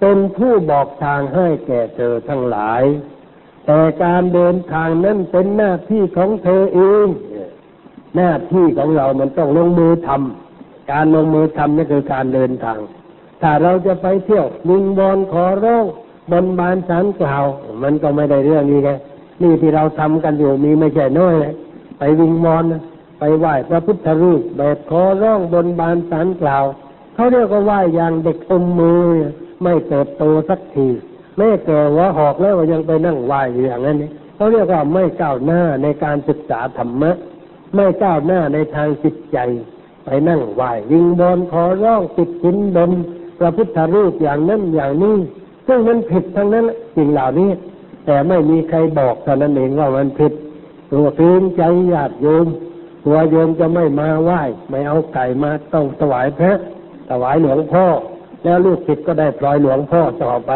S2: เป็นผู้บอกทางให้แก่เธอทั้งหลาย แต่การเดินทางนั้นเป็นหน้าที่ของเธอเอง หน้าที่ของเรามันต้องลงมือทำการลงมือทำนี่คือการเดินทาง ถ้าเราจะไปเที่ยววิงบอลขอร้องบนบานสารกล่าว มันก็ไม่ได้เรื่องนี้ไงนี่ที่เราทำกันอยู่มีไม่ใช่น้อยเลยไปวิงบอล ไปไหว้พระพุทธรูปแบบขอร้องบนบานสารกล่าว เขาเรียกว่าไหว้อย่างเด็กอมมือ ไม่เติบโตสักทีแม่แก่หัวหอกแล้วยังไปนั่งไหวอย่างนั้นนี่เขาเรียกว่าไม่ก้าวหน้าในการศึกษาธรรมะ ไม่ก้าวหน้าในทางจิตใจ ไปนั่งไหว้ยิงบอลขอร้องติดกินดนพระพุทธรูปอย่างนั้นอย่างนี้ซึ่งมันผิดทั้งนั้นสิ่งเหล่านี้แต่ไม่มีใครบอกเท่านั้นเองว่ามันผิดตัวเื้นใจญาติโยม ตัวโยมจะไม่มาไหว้ไม่เอาไก่มาต้องถวายพระถวายหลวงพ่อ แล้วลูกศิษย์ก็ได้ปล่อยหลวงพ่อต่อไป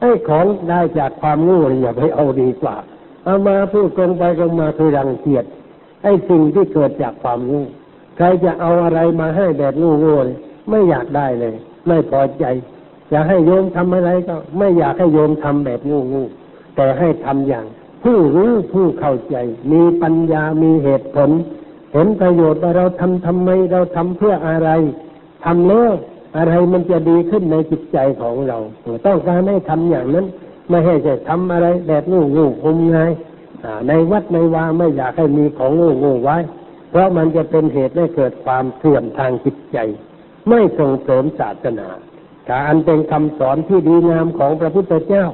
S2: ไอ้ของได้จากความงู้อย่าไปเอาดีกว่า เอามาพูดตรงไปตรงมาคือรังเกียจไอ้สิ่งที่เกิดจากความงู้ใครจะเอาอะไรมาให้แบบงูงูเลยไม่อยากได้เลย ไม่พอใจจะให้โยมทำอะไรก็ ไม่อยากให้โยมทำแบบงูงูแต่ให้ทำอย่าง ผู้รู้ผู้เข้าใจ มีปัญญามีเหตุผล เห็นประโยชน์ว่าเราทำทำไมเราทำเพื่ออะไรทำแล้วอะไรมันจะดีขึ้นในจิตใจของเราต้องการให้ทำอย่างนั้น ไม่ให้จะทำอะไรแบบงูงูงมงายในวัดในวาไม่อยากให้มีของงูงูไว้ เพราะมันจะเป็นเหตุให้เกิดความเสื่อมทางจิตใจ ไม่ส่งเสริมศาสนาการเป็นคำสอนที่ดีงามของพระพุทธเจ้า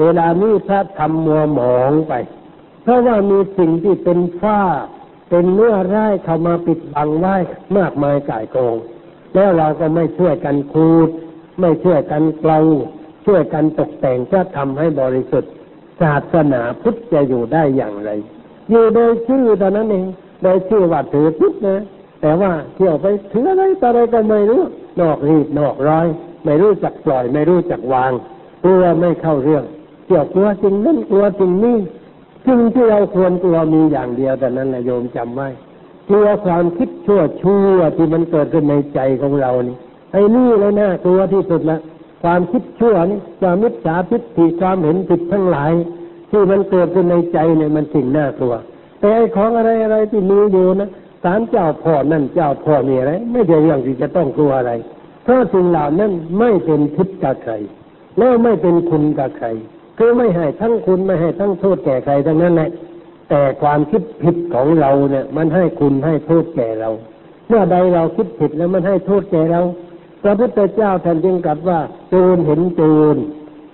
S2: เวลานี้พระธรรมมัวหมองไป เพราะว่ามีสิ่งที่เป็นฝ้า เป็นเนื้อร้ายเข้ามาปิดบังไว้มากมายก่ายกอง แล้วเราก็ไม่ช่วยกันคูด ไม่ช่วยกันเกลาช่วยกันตกแต่งเพื่อทำให้บริสุทธิ์ศาสนาพุทธจะอยู่ได้อย่างไร อยู่โดยชื่อตอนนั้นเองโดยชื่อว่าถือพุทธนะ แต่ว่าเที่ยวไปถืออะไรต่ออะไรก็ไม่รู้ นอกรีดนอกร้อย ไม่รู้จักปล่อย ไม่รู้จักวางกลัวไม่เข้าเรื่องเที่ยวกลัวจริงนั่นกลัวจริงนี่ สิ่งที่เราควรกลัวมีอย่างเดียวแต่นั้นแหละโยมจำไว้กลัวความคิดชั่วชั่วที่มันเกิดขึ้นในใจของเรานี่ไอ้นี่เลยนะกลัวที่สุดละความคิดชั่วนี่ความมิจฉาทิฏฐิความเห็นผิดทั้งหลาย ที่มันเกิดขึ้นในใจเนี่ยมันสิ่งน่ากลัว แต่ไอ้ของอะไรอะไรที่มีอยู่นะสารเจ้าพ่อนั่นเจ้าพ่อนี่อะไรไม่ใช่เรื่องที่จะต้องกลัวอะไร เพราะสิ่งเหล่านั้นไม่เป็นพิษกับใครแล้วไม่เป็นคุณกับใคร คือไม่ให้ทั้งคุณไม่ให้ทั้งโทษแก่ใครทั้งนั้นแหละแต่ความคิดผิดของเราเนี่ย มันให้คุณให้โทษแก่เรา เมื่อใดเราคิดผิดแล้วมันให้โทษแก่เราพระพุทธเจ้าท่านจึงกลับว่าโจรเห็นโจร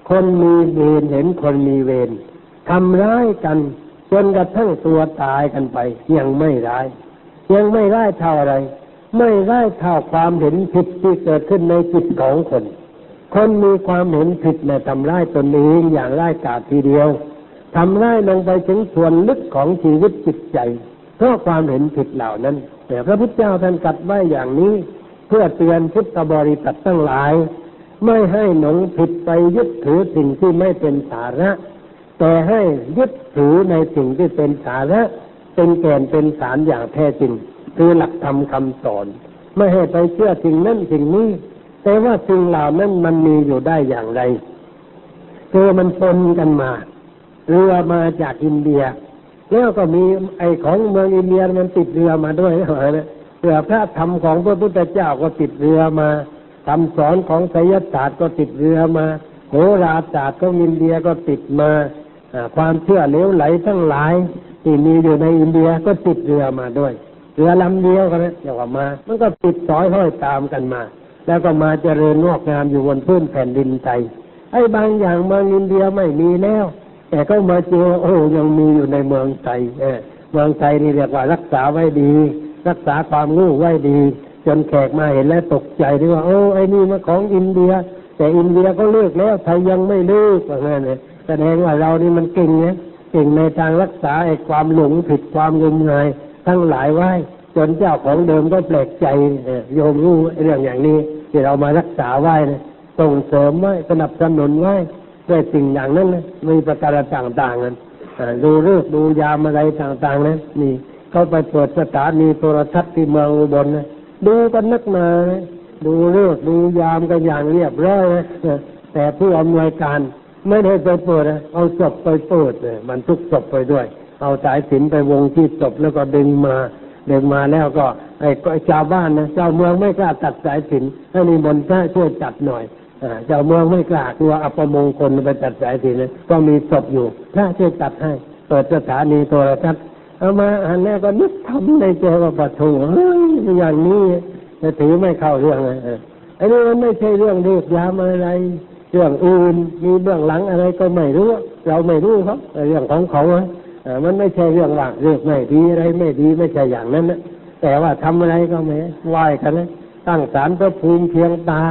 S2: คนมีเวรเห็นคนมีเวรทำร้ายกัน จนกระทั่งตัวตายกันไป ยังไม่ร้าย ยังไม่ร้ายเท่าอะไร ไม่ร้ายเท่าความเห็นผิดที่เกิดขึ้นในจิตของคน คนมีความเห็นผิดเนี่ยทำร้ายตนเองอย่างร้ายกาจทีเดียวทำร้ายลงไปถึงส่วนลึกของชีวิตจิตใจ เพราะความเห็นผิดเหล่านั้น แต่พระพุทธเจ้าท่านกัดไว้อย่างนี้ เพื่อเตือนพุทธบริษัททั้งหลาย ไม่ให้หนงผิดไปยึดถือสิ่งที่ไม่เป็นสาระ แต่ให้ยึดถือในสิ่งที่เป็นสาระ เป็นแก่นเป็นสารอย่างแท้จริง คือหลักธรรมคำสอน ไม่ให้ไปเชื่อสิ่งนั้นสิ่งนี้ แต่ว่าสิ่งเหล่านั้นมันมีอยู่ได้อย่างไรคือมันปนกันมา เรือมาจากอินเดีย แล้วก็มีไอของเมืองอินเดียมันติดเรือมาด้วยนะเรือพระธรรมของพระพุทธเจ้าก็ติดเรือมาคำสอนของไสยศาสตร์ก็ติดเรือมาโหราศาสตร์ของอินเดียก็ติดมาความเชื่อเลวไหลทั้งหลาย ที่มีอยู่ในอินเดียก็ติดเรือมาด้วย เรือลำเดียวกันนะอย่ามา มันก็ติดสอยห้อยตามกันมา แล้วก็มาเจริญงอกงามอยู่บนพื้นแผ่นดินไทยไอ้บางอย่างเมืองอินเดียไม่มีแล้ว แต่ก็มาเจอโอ้ยังมีอยู่ในเมืองไทยเมืองไทยนี่เรียกว่ารักษาไว้ดี รักษาความรู้ไว้ดี จนแขกมาเห็นแล้วตกใจที่ว่าโอ้ไอ้นี่มาของอินเดีย แต่อินเดียก็เลิกแล้วไทยยังไม่เลิกว่างั้นเลยแสดงว่าเรานี่มันเก่งเนี่ยเก่งในทางรักษาไอ้ความหลงผิดความงมงายทั้งหลายไว้จนเจ้าของเดิมก็แปลกใจโยมรู้เรื่องอย่างนี้ ที่เรามารักษาไว้นะส่งเสริมไว้สนับสนุนไว้ด้วยสิ่งอย่างนั้นนะมีประการต่างๆกันดูเรื่องดูยามอะไรต่างๆนะนี่เขาไปเปิดสถานีโทรทัศน์ที่เมืองอุบลนะดูกันนักมานะดูเรื่องดูยามกันอย่างเรียบร้อยนะแต่ผู้อำนวยการไม่ได้ไปเปิดนะเอาศพไปเปิดเลยมันทุกศพไปด้วย เอาสายสินไปวงที่ศพแล้วก็ดึงมาดึงมาแล้วก็ ไอ้ชาวบ้านนะเจ้าเมืองไม่กล้าตัดสายสินให้นิมนต์พระช่วยจัดหน่อยเจ้าเมืองไม่กล้ากลัวอัปมงคลไปตัดสายสินก็มีศพอยู่พระช่วยตัดให้เปิดสถานีโทรทัศน์เอามาอันนี้ก็นึกทำในใจว่าปะทูเฮ้ยอย่างนี้จะถือไม่เข้าเรื่องเลยไอ้นี่มันไม่ใช่เรื่องเรียกยามอะไร เรื่องอื่นมีเบื้องหลังอะไรก็ไม่รู้ เราไม่รู้เขาเรื่องของเขาอ่มันไม่ใช่เรื่องว่าเรื่องไม่ดีอะไรไม่ดีไม่ใช่อย่างนั้นนะ แต่ว่าทำอะไรก็ไม่ไหวกันนะตั้งศาลพระภูมิเพียงตา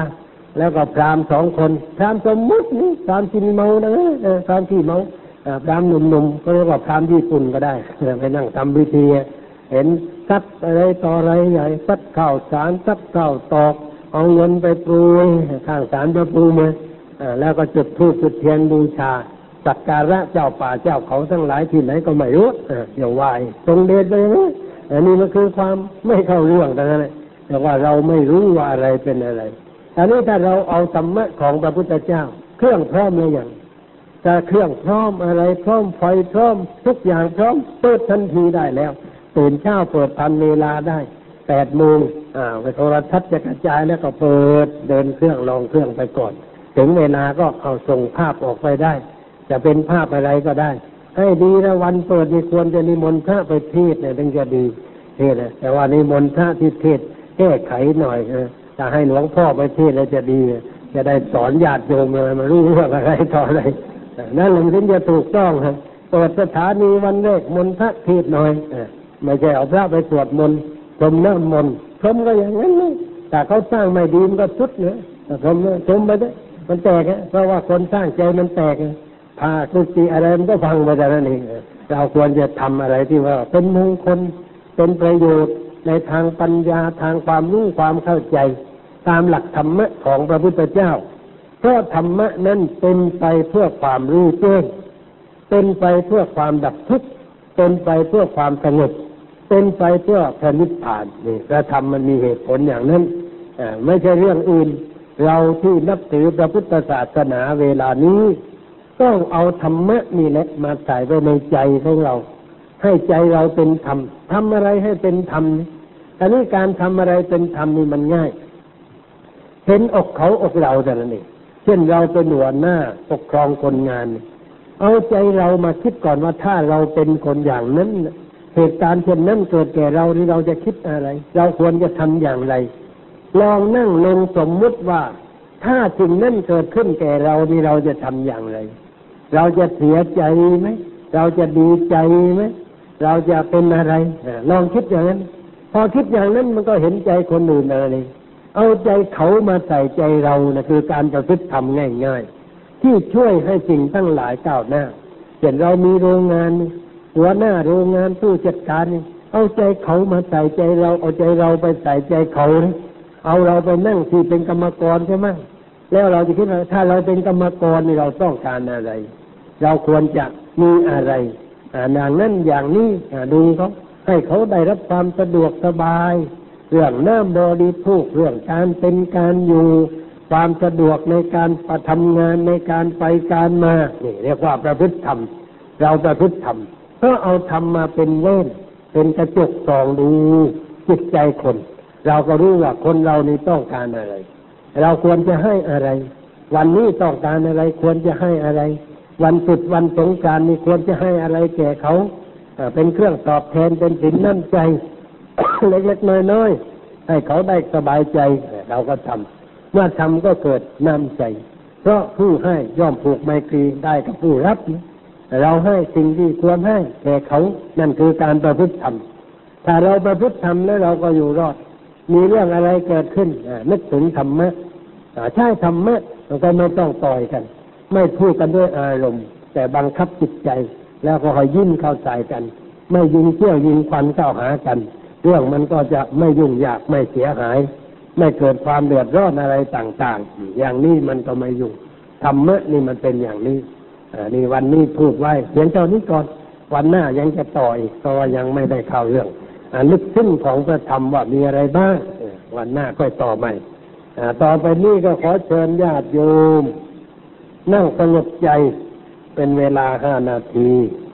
S2: แล้วก็พรามสองคนพรามสมมุตินี่พรามกินเมานะพรามที่เมาพรามหนุ่มๆก็เรียกว่าพรามญี่ปุ่นก็ได้ไปนั่งทำพิธีเห็นซัดอะไรต่ออะไรใหญ่ซัดข้าวสารซัดข้าวตอก เอาเงินไปปรุงข้างศาลพระภูมิแล้วก็จุดธูปจุดเทียนบูชาสักการะเจ้าป่าเจ้าเขาทั้งหลายที่ไหนก็ไม่รู้อย่าไหวตรงเดชไปนะ อันนี้มันคือความไม่เข้าเรื่องแต่นั้นแต่ว่าเราไม่รู้ว่าอะไรเป็นอะไรอันนี้ถ้าเราเอาธรรมะของพระพุทธเจ้า เครื่องพร้อมเลยอย่างถ้าเครื่องพร้อมอะไรพร้อมไฟพร้อม ทุกอย่างพร้อมเปิดทันทีได้แล้วตื่นเช้าเปิดทันเวลาได้แปดโมงอ่าไปโทรทัศน์จะกระจายแล้วก็เปิดเดินเครื่องลองเครื่องไปก่อน ถึงเวลาก็เอาส่งภาพออกไปได้ จะเป็นภาพอะไรก็ได้ ให้ดีนะวันเปิดนี่ควรจะนิมนต์พระไปเทศเนี่ยถึงจะดีเทศนะแต่ว่านิมนต์พระที่เทศแก้ไขหน่อยเออจะให้หลวงพ่อไปเทศแล้วจะดีจะได้สอนญาติโยมอะไรมารู้เรื่องอะไรต่ออะไรนั่นหลังถึงจะถูกต้องครับเปิดสถานีวันแรกมนต์พระเทศหน่อยไม่ใช่เอาพระไปสวดมนต์ชมน้ำมนต์ชมก็อย่างนั้นเลยแต่เขาสร้างไม่ดีมันก็สุดเนอะชมชมไปได้มันแตกเพราะว่าคนสร้างใจมันแตก พาคุติอะไรมันก็พังไปแต่นั้นเองเราควรจะทำอะไรที่ว่า เป็นมงคลเป็นประโยชน์ในทางปัญญาทางความรู้ความเข้าใจ ตามหลักธรรมะของพระพุทธเจ้าเพราะธรรมะนั้นเป็นไปเพื่อความรู้แจ้งเป็นไปเพื่อความดับทุกข์เป็นไปเพื่อความสงบเป็นไปเพื่อพระนิพพานนี่พระธรรมมันมีเหตุผลอย่างนั้นไม่ใช่เรื่องอื่น เราที่นับถือพระพุทธศาสนาเวลานี้ ต้องเอาธรรมะนี่แหละมาใส่ไว้ในใจของเรา ให้ใจเราเป็นธรรมทำอะไรให้เป็นธรรมอันนี้การทำอะไรเป็นธรรมนี่มันง่าย เห็นอกเขาอกเราแต่นั้นเองเช่นเราเป็นหัวหน้าปกครองคนงาน เอาใจเรามาคิดก่อนว่าถ้าเราเป็นคนอย่างนั้นเหตุการณ์เช่นนั้นเกิดแก่เรานี่เราจะคิดอะไร เราควรจะทำอย่างไร ลองนั่งลงสมมุติว่า ถ้าสิ่งนั้นเกิดขึ้นแก่เรานี่เราจะทำอย่างไร เราจะเสียใจไหมเราจะดีใจไหมเราจะเป็นอะไรลองคิดอย่างนั้น พอคิดอย่างนั้นมันก็เห็นใจคนอื่นอะไรเอาใจเขามาใส่ใจเรานะคือการจะคิดทำง่าย ๆ ที่ช่วยให้สิ่งทั้งหลายก้าวหน้าเช่นเรามีโรงงานหัวหน้าโรงงานผู้จัดการเอาใจเขามาใส่ใจเราเอาใจเราไปใส่ใจเขา เอาเราไปนั่งที่เป็นกรรมกรใช่ไหม แล้วเราจะคิดว่าถ้าเราเป็นกรรมกรเราต้องการอะไร เราควรจะมีอะไรอย่างนั้นอย่างนี้ดูเขาให้เขาได้รับความสะดวกสบาย เรื่องน้ำบริโภคเรื่องการเป็นการอยู่ความสะดวกในการประทำงานในการไปการมานี่เรียกว่าประพฤติธรรม เราประพฤติธรรมเพื่อเอาธรรมมาเป็นเว้นเป็นกระจกส่องดูจิตใจคน เราก็รู้ว่าคนเรานี่ต้องการอะไร เราควรจะให้อะไร วันนี้ต้องการอะไรควรจะให้อะไร วันสุดวันสงการนี่ควรจะให้อะไรแก่เขาเป็นเครื่องตอบแทนเป็นสินน้ำใจ เล็กๆน้อยๆให้เขาได้สบายใจเราก็ทำเมื่อทำก็เกิดน้ำใจ เพราะผู้ให้ย่อมผูกไมตรีได้กับผู้รับ เราให้สิ่งที่ควรให้แก่เขานั่นคือการประพฤติธรรมถ้าเราประพฤติธรรมแล้วเราก็อยู่รอด มีเรื่องอะไรเกิดขึ้นอ่านึกถึงธรรมะ ใช่ธรรมะเราก็ไม่ต้องต่อยกัน ไม่พูดกันด้วยอารมณ์ แต่บังคับจิตใจ แล้วก็คอยยิ้มเข้าใจกัน ไม่ยิงเที่ยวยิงควันเข้าหากัน เรื่องมันก็จะไม่ยุ่งยากไม่เสียหาย ไม่เกิดความเดือดร้อนอะไรต่างๆ อย่างนี้มันก็ไม่ยุ่งธรรมะนี่มันเป็นอย่างนี้อ่านี่วันนี้พูดไว้เพียงเท่านี้ก่อนวันหน้ายังจะต่ออีกเพราะว่ายังไม่ได้เข้าเรื่องอลึกซึ้งของพระธรรมว่ามีอะไรบ้างวันหน้าค่อยต่อใหม่ ต่อไปนี้ก็ขอเชิญญาติโยม นั่งสงบใจเป็นเวลาห้านาที